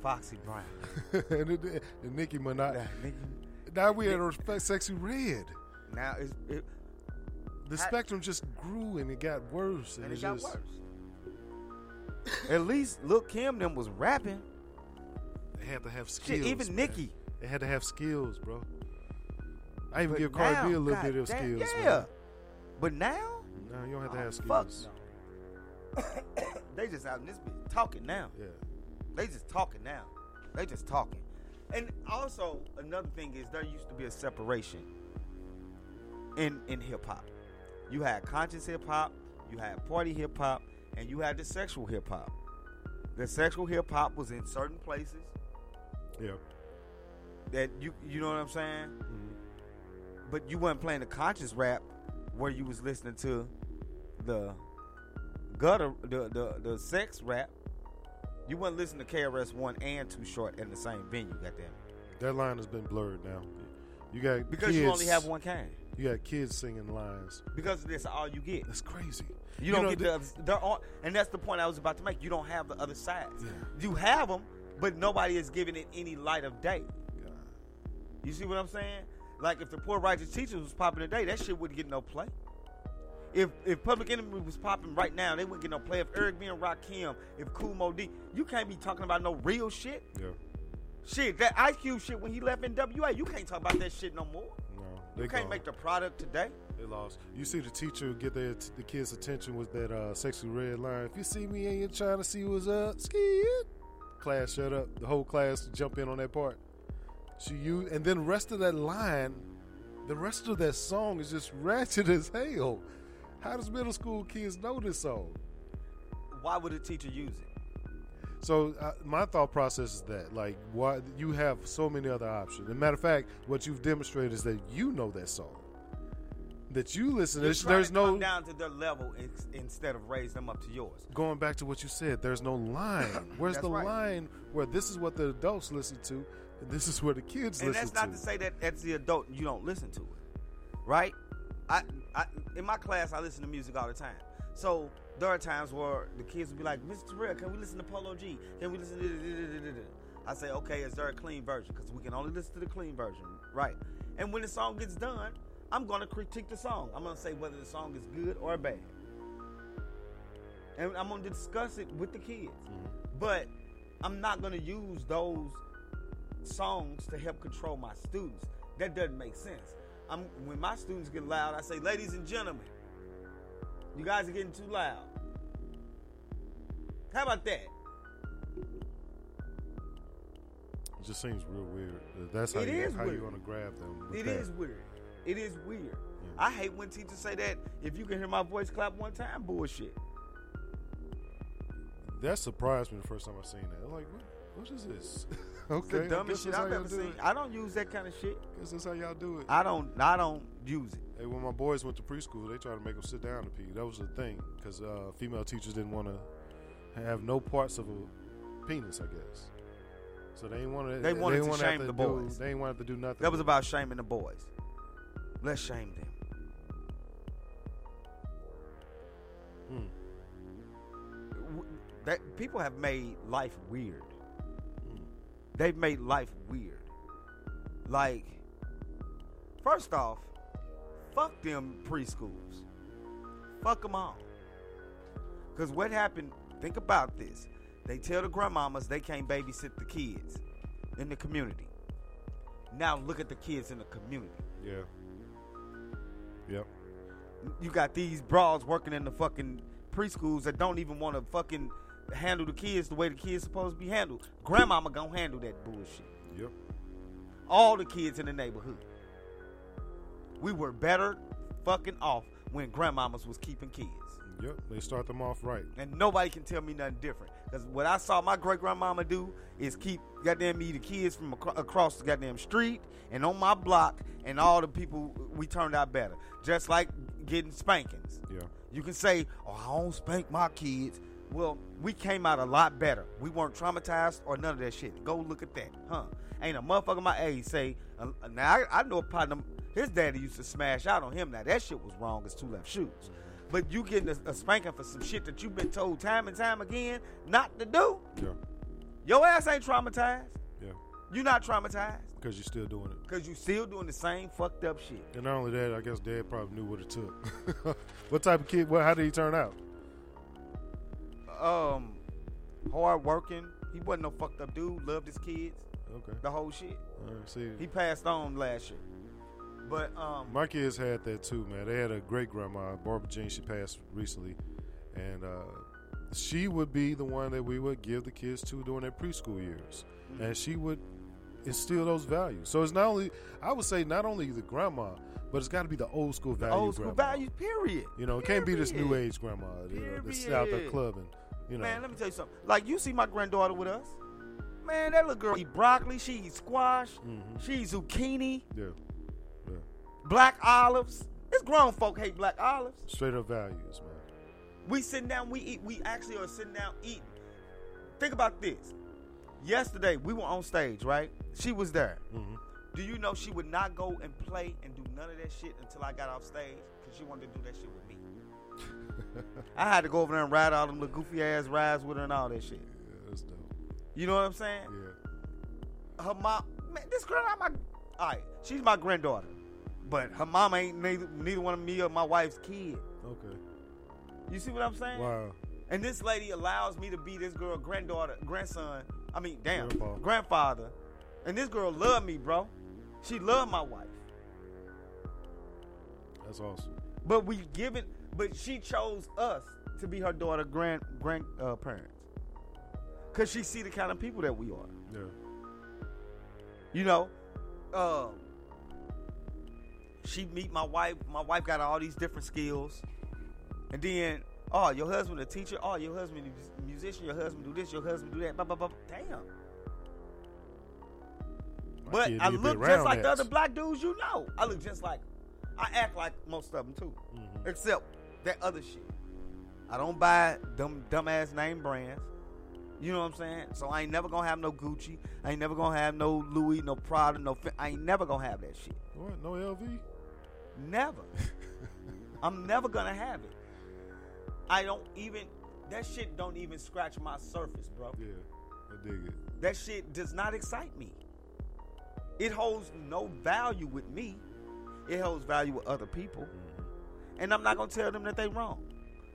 Foxy Brown. and, it- and Nicki Minaj. Yeah, nigga. Now we had a Sexyy Red. Now it's it, The I- spectrum just grew and it got worse. And, and it it got just, worse. At least Lil Kim them was rapping. They had to have skills. Shit, even man. Nicki. They had to have skills, bro. I even But give Cardi B a little God bit of damn, skills. Yeah. Man. But now, No, you don't have to oh, have fuck skills. no. they just out in this bitch talking now. Yeah. They just talking now. They just talking. And also another thing is there used to be a separation in in hip hop. You had conscious hip hop, you had party hip hop, and you had the sexual hip hop. The sexual hip hop was in certain places Yeah. that you you know what I'm saying? Mm-hmm. But you weren't playing the conscious rap where you was listening to the gutter the the, the sex rap. You weren't listening to KRS One and Too Short in the same venue, goddamn. That line has been blurred now. You got Because kids, you only have one kind. You got kids singing lines. Because that's all you get. That's crazy. You don't know, get the- the other, they're and that's the point I was about to make. You don't have the other sides. Yeah. You have them, but nobody is giving it any light of day. You see what I'm saying? Like if the poor righteous teachers was popping today, that shit wouldn't get no play. If if Public Enemy was popping right now, they wouldn't get no play. If Eric B and Rakim, if Kool Moe Dee, you can't be talking about no real shit. Yeah. Shit, that Ice Cube shit when he left NWA, you can't talk about that shit no more. No, You they can't gone. make the product today. They lost. You see the teacher get their, the kids' attention with that uh, Sexyy Red line. If you see me and you're trying to see what's up, ski it. Class, shut up. The whole class jump in on that part. She you and then the rest of that line, the rest of that song is just ratchet as hell. How does middle school kids know this song? Why would a teacher use it? So uh, my thought process is that like why you have so many other options. As a matter of fact, what you've demonstrated is that you know that song. That you listen. There's, there's to no down to their level ins- instead of raise them up to yours. going back to what you said, there's no line. Where's the right. line where this is what the adults listen to and this is what the kids And listen to? And that's not to? to say that as the adult you don't listen to it, right? I, I in my class I listen to music all the time. So there are times where the kids will be like, "Mr. Terrell, can we listen to Polo G? Can we listen to?" da- da- da- da- da?" I say, "Okay, is there a clean version? Because we can only listen to the clean version, right?" And when the song gets done, I'm gonna critique the song. I'm gonna say whether the song is good or bad, and I'm gonna discuss it with the kids. Mm-hmm. But I'm not gonna use those songs to help control my students. That doesn't make sense. I'm, when my students get loud, I say, ladies and gentlemen, you guys are getting too loud. How about that? It just seems real weird. That's how It you how weird. you want to grab them. It that. is weird. It is weird. I hate when teachers say that. If you can hear my voice clap one time, bullshit. That surprised me the first time I seen that. Like, what, what is this? It's okay, the dumbest shit I've ever seen. it. I don't use that kind of shit. Guess that's how y'all do it. I don't. I don't use it. Hey, when my boys went to preschool, they tried to make them sit down to pee. That was the thing because uh, female teachers didn't want to have no parts of a penis, I guess. So they didn't want to. They wanted to wanna have shame the do- boys. They didn't want to do nothing. That was about shaming the boys. Let's shame them. W- That people have made life weird. They've made life weird. Like, first off, fuck them preschools. Fuck them all. Because what happened, think about this. They tell the grandmamas they can't babysit the kids in the community. Now look at the kids in the community. Yeah. Yep. You got these broads working in the fucking preschools that don't even want to fucking handle the kids the way the kids supposed to be handled. Grandmama gonna handle that bullshit. Yep. All the kids in the neighborhood. We were better fucking off when grandmamas was keeping kids. Yep. They start them off right. And nobody can tell me nothing different. Because what I saw my great grandmama do is keep goddamn me the kids from acro- across the goddamn street and on my block and all the people we turned out better. Just like getting spankings. Yeah. You can say, oh, I don't spank my kids. Well, we came out a lot better. We weren't traumatized or none of that shit. Go look at that, huh? Ain't a motherfucker my age say. Uh, now I, I know a partner. His daddy used to smash out on him. Now that shit was wrong as two left shoes. But you getting a, a spanking for some shit that you've been told time and time again not to do. Yeah. Your ass ain't traumatized. Yeah. You not traumatized Because you're still doing it. because you still doing the same fucked up shit. And not only that, I guess Dad probably knew what it took. what type of kid? What? How did he turn out? Um, hard working. He wasn't no fucked up dude. Loved his kids. Okay. The whole shit. All right, see, He passed on last year. But um, My kids had that too, man. They had a great grandma, Barbara Jean. She passed recently, and uh, she would be the one that we would give the kids to during their preschool years, Mm-hmm. and she would instill those values. So it's not only, I would say, not only the grandma, but it's got to be the old school value. old school grandma. values. Period. You know, it can't be this new age grandma you know, that's out there clubbing. You know, Man, let me tell you something. Like you see my granddaughter with us. Man, that little girl eat broccoli. She eat squash. She eat zucchini. yeah, Black olives. This grown folk hate black olives. straight up values, man. We sitting down, we eat, we actually are sitting down eating. Think about this. Yesterday, we were on stage, right? She was there. Mm-hmm. Do you know she would not go and play and do none of that shit until I got off stage? Because she wanted to do that shit with me. I had to go over there and ride all them little goofy ass rides with her and all that shit. Yeah, that's dope. You know what I'm saying? Yeah. Her mom, man, this girl I'm my. All right, she's my granddaughter, but her mom ain't neither, neither one of me or my wife's kid. Okay. You see what I'm saying? Wow. And this lady allows me to be this girl granddaughter, grandson. I mean, damn, Grandpa. grandfather. And this girl love me, bro. She love my wife. That's awesome. But we given, but she chose us to be her daughter grand grand uh, parents. Cause she see the kind of people that we are. Yeah. You know, um, she meet my wife. My wife got all these different skills, and then oh, your husband a teacher. Oh, your husband a musician. Your husband do this. Your husband do that. Blah, blah, blah. Damn. But I need to be look just like the other black dudes you know. I look just like. I act like most of them too, Mm-hmm. except that other shit. I don't buy dumb dumbass name brands. You know what I'm saying? So I ain't never gonna have no Gucci. I ain't never gonna have no Louis, no Prada, no. I ain't never gonna have that shit. What? No LV? Never. I'm never gonna have it. I don't even. That shit don't even scratch my surface, bro. Yeah. I dig it. That shit does not excite me. It holds no value with me. It holds value with other people. Mm-hmm. And I'm not gonna tell them that they wrong.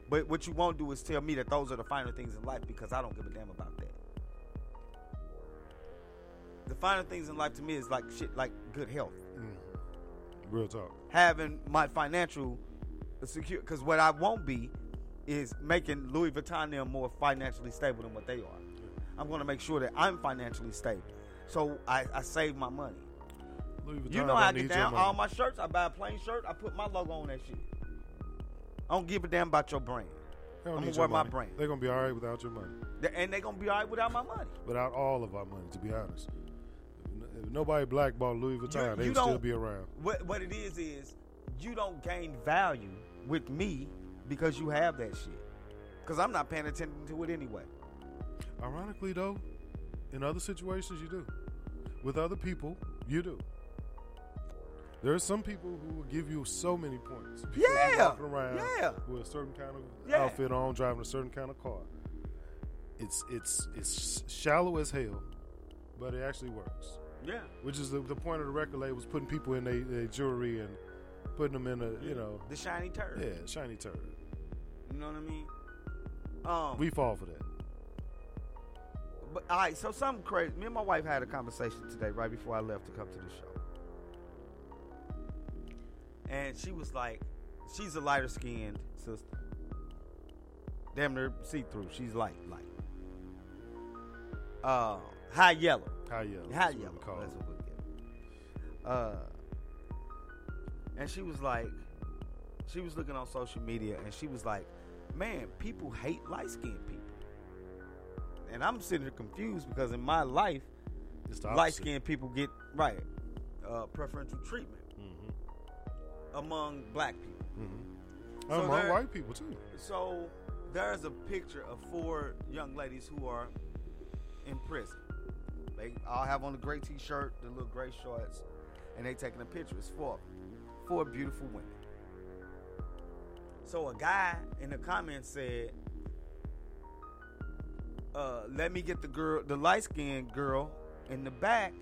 But what you won't do is tell me that those are the finer things in life because I don't give a damn about that. The finer things in life to me is like shit like good health. Real talk. Having my financial secure because what I won't be is making Louis Vuitton them more financially stable than what they are. I'm gonna make sure that I'm financially stable. So I, I save my money. Louis Vuitton You know how I get down. All my shirts, I buy a plain shirt. I put my logo on that shit. I don't give a damn about your brand. I'm need gonna wear my brand, They're gonna be all right without your money. And they're gonna be all right without my money. Without all of our money, to be honest. If nobody blackballed Louis Vuitton, You- they would still be around. What what it is is you don't gain value with me because you have that shit. Because I'm not paying attention to it anyway. Ironically, though, in other situations, you do. With other people, you do. There are some people who will give you so many points. Yeah, walking around yeah. with a certain kind of Yeah. outfit on, driving a certain kind of car. It's it's it's shallow as hell, but it actually works. Yeah. Which is the, the point of the record label was putting people in their jewelry and putting them in a you know The shiny turd. yeah shiny turd. You know what I mean? Um, We fall for that. But all right, so something crazy. Me and my wife had a conversation today right before I left to come to the show. And she was like, she's a lighter skinned sister. Damn near see through. She's light, light. Uh high yellow. High yellow. High that's what That's it. what we get. Uh and she was like, she was looking on social media and she was like, man, people hate light skinned people. And I'm sitting here confused because in my life, light skinned people get right uh, preferential treatment among black people. Mm-hmm. So Among there- white people too. So there's a picture of four young ladies who are in prison. They all have on the gray t-shirt, the little gray shorts, and they taking a picture. It's four, four beautiful women. So a guy in the comments said, uh, "Let me get the girl, the light skinned girl in the back.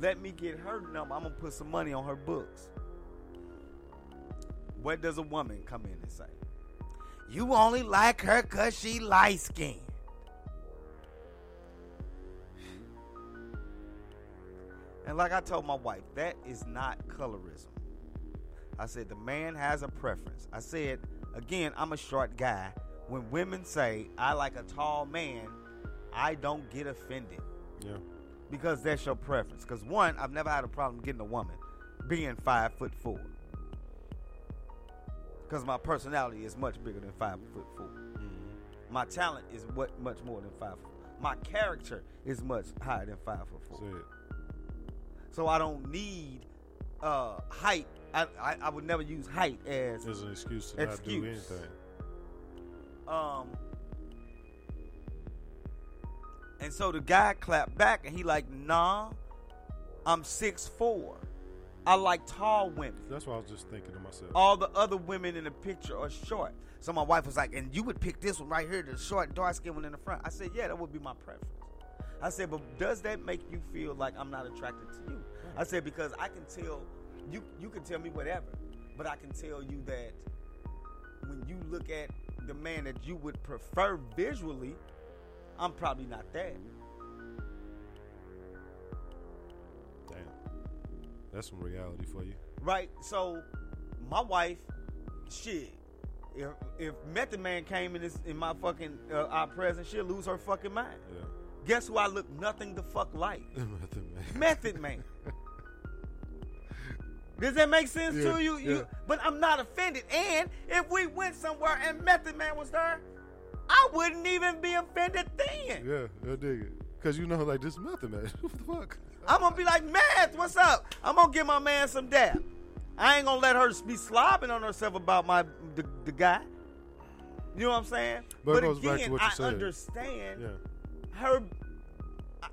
Let me get her number. I'm gonna put some money on her books." What does a woman come in and say? You only like her cause she light skinned. And like I told my wife, that is not colorism. I said the man has a preference. I said, again, I'm a short guy. When women say I like a tall man, I don't get offended. Yeah. Because that's your preference. Because one, I've never had a problem getting a woman being five foot four. Because my personality is much bigger than five foot 4 mm-hmm. My talent is what much more than five. Foot. My character is much higher than five foot four. So I don't need uh, height. I, I I would never use height as As an excuse to not do anything. Um, and so the guy clapped back and he like, nah, I'm six four. I like tall women. That's what I was just thinking to myself. All the other women in the picture are short. So my wife was like, and you would pick this one right here, the short, dark skinned one in the front. I said, yeah, that would be my preference. I said, but does that make you feel like I'm not attracted to you? I said because I can tell you you can tell me whatever, but I can tell you that when you look at the man that you would prefer visually, I'm probably not that. Damn. That's some reality for you. Right? So my wife, shit. If if Method Man came in this in my fucking uh, our presence, she'll lose her fucking mind. Yeah. Guess who I look nothing the fuck like? Method Man. Method Man. Does that make sense Yeah, to you? you? But I'm not offended. And if we went somewhere and Method Man was there, I wouldn't even be offended then. Yeah, I dig it. Cause you know, like this Method Man. what the fuck? I'm gonna be like, Meth, what's up? I'm gonna give my man some dap. I ain't gonna let her be slobbing on herself about my the, the guy. You know what I'm saying? But goes again, back to what you I said. understand Yeah. Her. I,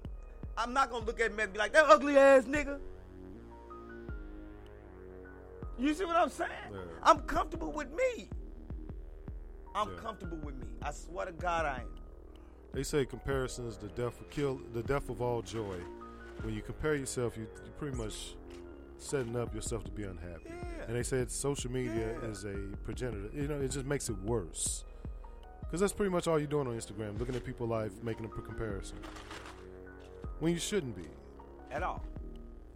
I'm not gonna look at men and be like that ugly ass nigga. You see what I'm saying? Yeah. I'm comfortable with me. I'm Yeah. comfortable with me. I swear to God, I am. They say comparison is the death of kill the death of all joy. When you compare yourself, you you pretty much setting up yourself to be unhappy. Yeah. And they said social media is a progenitor. You know, it just makes it worse. Because that's pretty much all you're doing on Instagram, looking at people's life, making a comparison. When you shouldn't be. At all.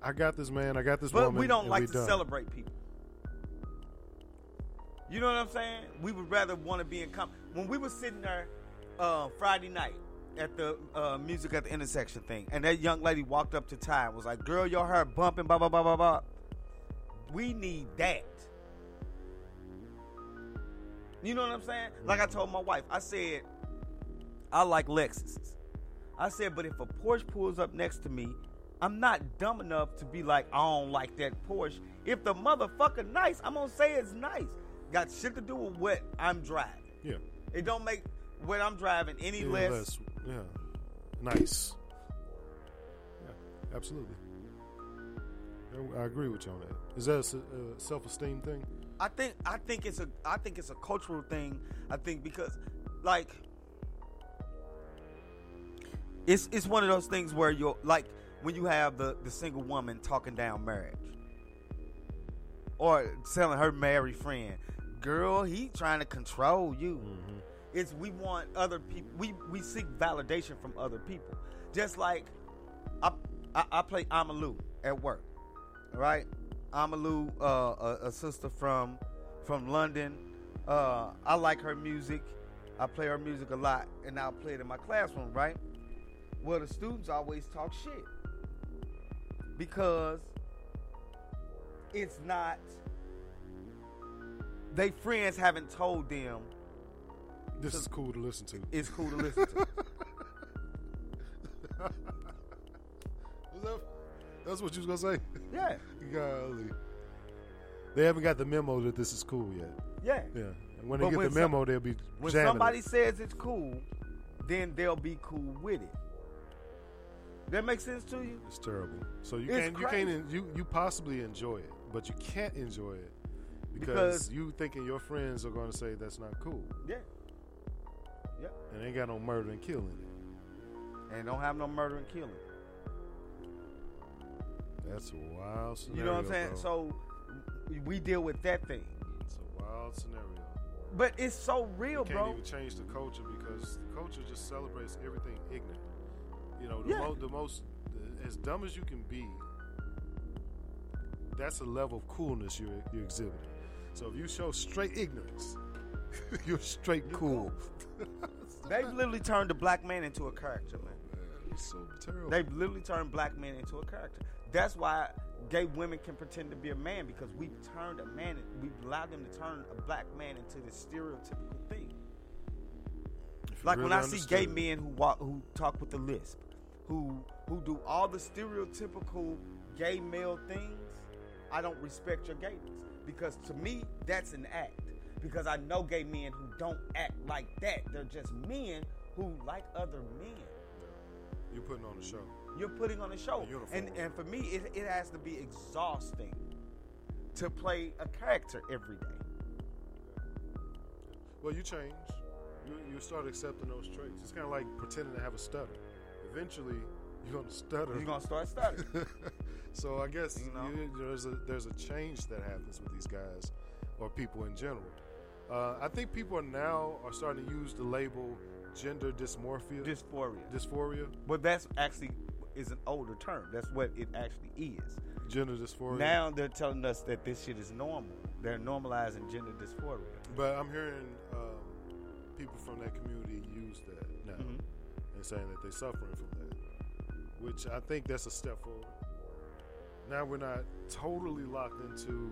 I got this man. I got this But woman. we don't like to done. celebrate people. You know what I'm saying? We would rather want to be in com When we were sitting there uh, Friday night at the uh, music at the intersection thing, and that young lady walked up to Ty and was like, "Girl, your hair bumping, blah blah blah blah blah." We need that. You know what I'm saying? Like I told my wife, I said, I like Lexuses. I said, but if a Porsche pulls up next to me, I'm not dumb enough to be like, I don't like that Porsche. If the motherfucker nice, I'm gonna say it's nice. Got shit to do with what I'm driving. Yeah. It don't make what I'm driving any Any less. less. Yeah. Nice. Yeah, absolutely. I- I agree with you on that. Is that a uh, self-esteem thing? I think I think it's a I think it's a cultural thing. I think because like it's it's one of those things where you're like when you have the the single woman talking down marriage or telling her married friend, girl, he trying to control you. Mm-hmm. It's we want other people. We we seek validation from other people. Just like I I, I play Amalu at work, right? Amalu, uh, a, a sister from from London. Uh, I like her music. I play her music a lot, and I play it in my classroom, right? Well, the students always talk shit because it's not. They friends haven't told them This is cool to listen to. it's cool to listen to. that's what you was gonna say. Yeah. Golly. They haven't got the memo that this is cool yet. Yeah. Yeah. And when they But get when the some- memo, they'll be When jamming somebody it. says it's cool, then they'll be cool with it. That makes sense to you? It's terrible. So you It's can't you crazy. can't you you possibly enjoy it, but you can't enjoy it because, Because- you thinking your friends are going to say that's not cool, Yeah. Yeah. and they ain't got no murder and killing it. And don't have no murder and killing. That's a wild scenario. You know what I'm saying? bro. So we deal with that thing. it's a wild scenario. But it's so real, You can't bro. even change the culture because the culture just celebrates everything ignorant. You know, the, Yeah. mo- the most, the, as dumb as you can be, that's a level of coolness you're, you're exhibiting. So if you show straight ignorance, you're straight cool. They've literally turned the black man into a character, man. It's so terrible. They've literally turned black men into a character. That's why gay women can pretend to be a man because we've turned a man, we've allowed them to turn a black man into this stereotypical thing. Like when really I see gay men who walk, who talk with the lisp, who who do all the stereotypical gay male things, I don't respect your gayness because to me that's an act. Because I know gay men who don't act like that. They're just men who like other men. You're putting on a show. You're putting on a show, uniform. and and for me, it, it has to be exhausting to play a character every day. Well, you change. You, you start accepting those traits. It's kind of like pretending to have a stutter. eventually you're gonna stutter. You're gonna start stuttering. so I guess You know? you- there's a there's a change that happens with these guys or people in general. Uh, I think people are now are starting to use the label gender dysmorphia, dysphoria, dysphoria, But that's actually is an older term. That's what it actually is. gender dysphoria. Now they're telling us that this shit is normal. They're normalizing gender dysphoria. But I'm hearing um, people from that community use that now Mhm. and saying that they're suffering from that, which I think that's a step forward. Now we're not totally locked into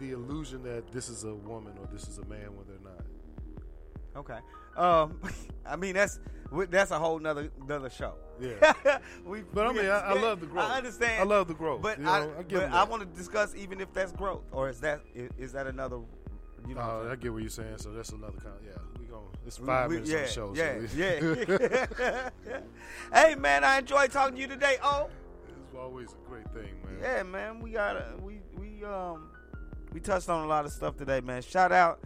the illusion that this is a woman or this is a man when they're not. Okay. Um, I mean that's that's a whole nother another show. Yeah. we, But I mean, I- I love the growth. I understand. I love the growth. But You know, I, I but I want to discuss even if that's growth or is that is, is that another? You know, saying? I get what you're saying. So that's another kind. yeah, we going It's five We- minutes yeah, show. Yeah, so yeah. hey man, I enjoyed talking to you today. Oh, it's always a great thing, man. yeah, man. We got to we we um we touched on a lot of stuff today, man. Shout out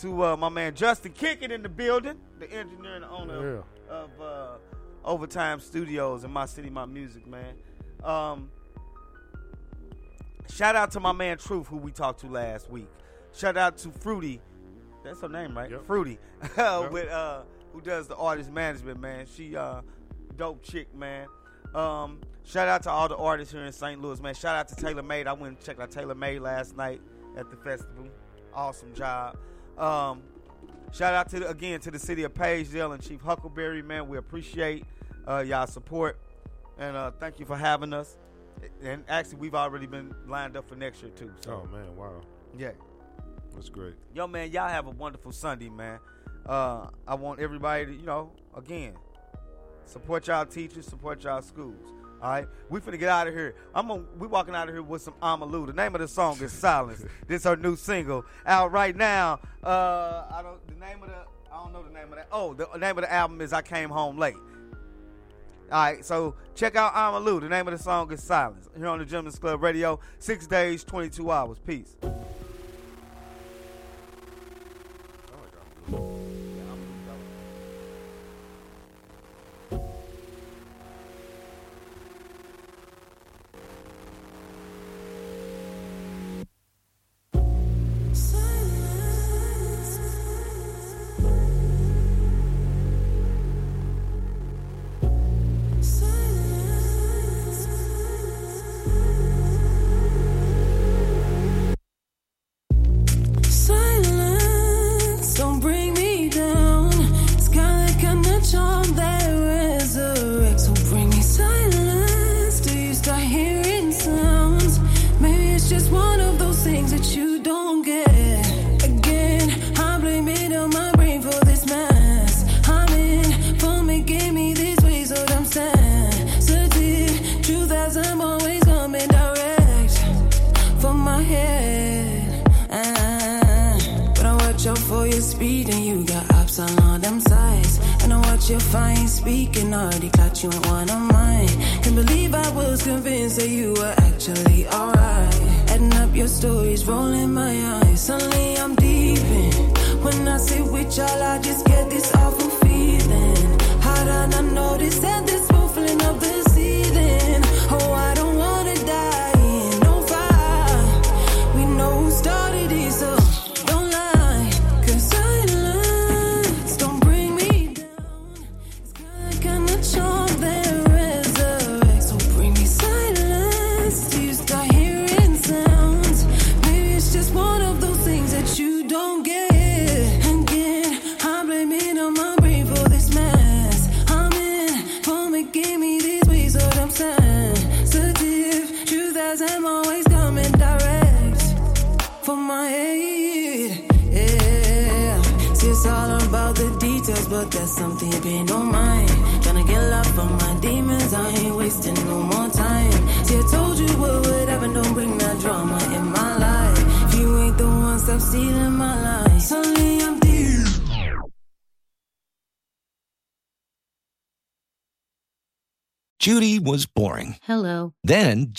to uh, my man Justin Kickett in the building, the engineer and the owner of, of uh, Overtime Studios in My City, My Music, man. Um, shout out to my man Truth, who we talked to last week. Shout out to Fruity. That's her name, right? Fruity. With uh who does the artist management, man. She uh dope chick, man. Um shout out to all the artists here in St. Louis, man. Shout out to Tailor Made. I went and checked out Tailor Made last night at the festival. Awesome job. Um shout out to the, again to the city of Pagedale and Chief Huckleberry, man. We appreciate uh y'all support. And uh thank you for having us. And actually we've already been lined up for next year too. So Oh man, wow, yeah. that's great. Yo, man, y'all have a wonderful Sunday, man. Uh, I want everybody to, you know, again, support y'all teachers, support y'all schools. All right, we finna get out of here. I'm gonna, We walking out of here with some Amalu. The name of the song is Silence. this her new single out right now. Uh, I don't. The name of the. I don't know the name of that. Oh, the name of the album is I Came Home Late. All right, so check out Amalu. The name of the song is Silence. Here on the Gentleman's Club Radio, six days, 22 hours. Peace.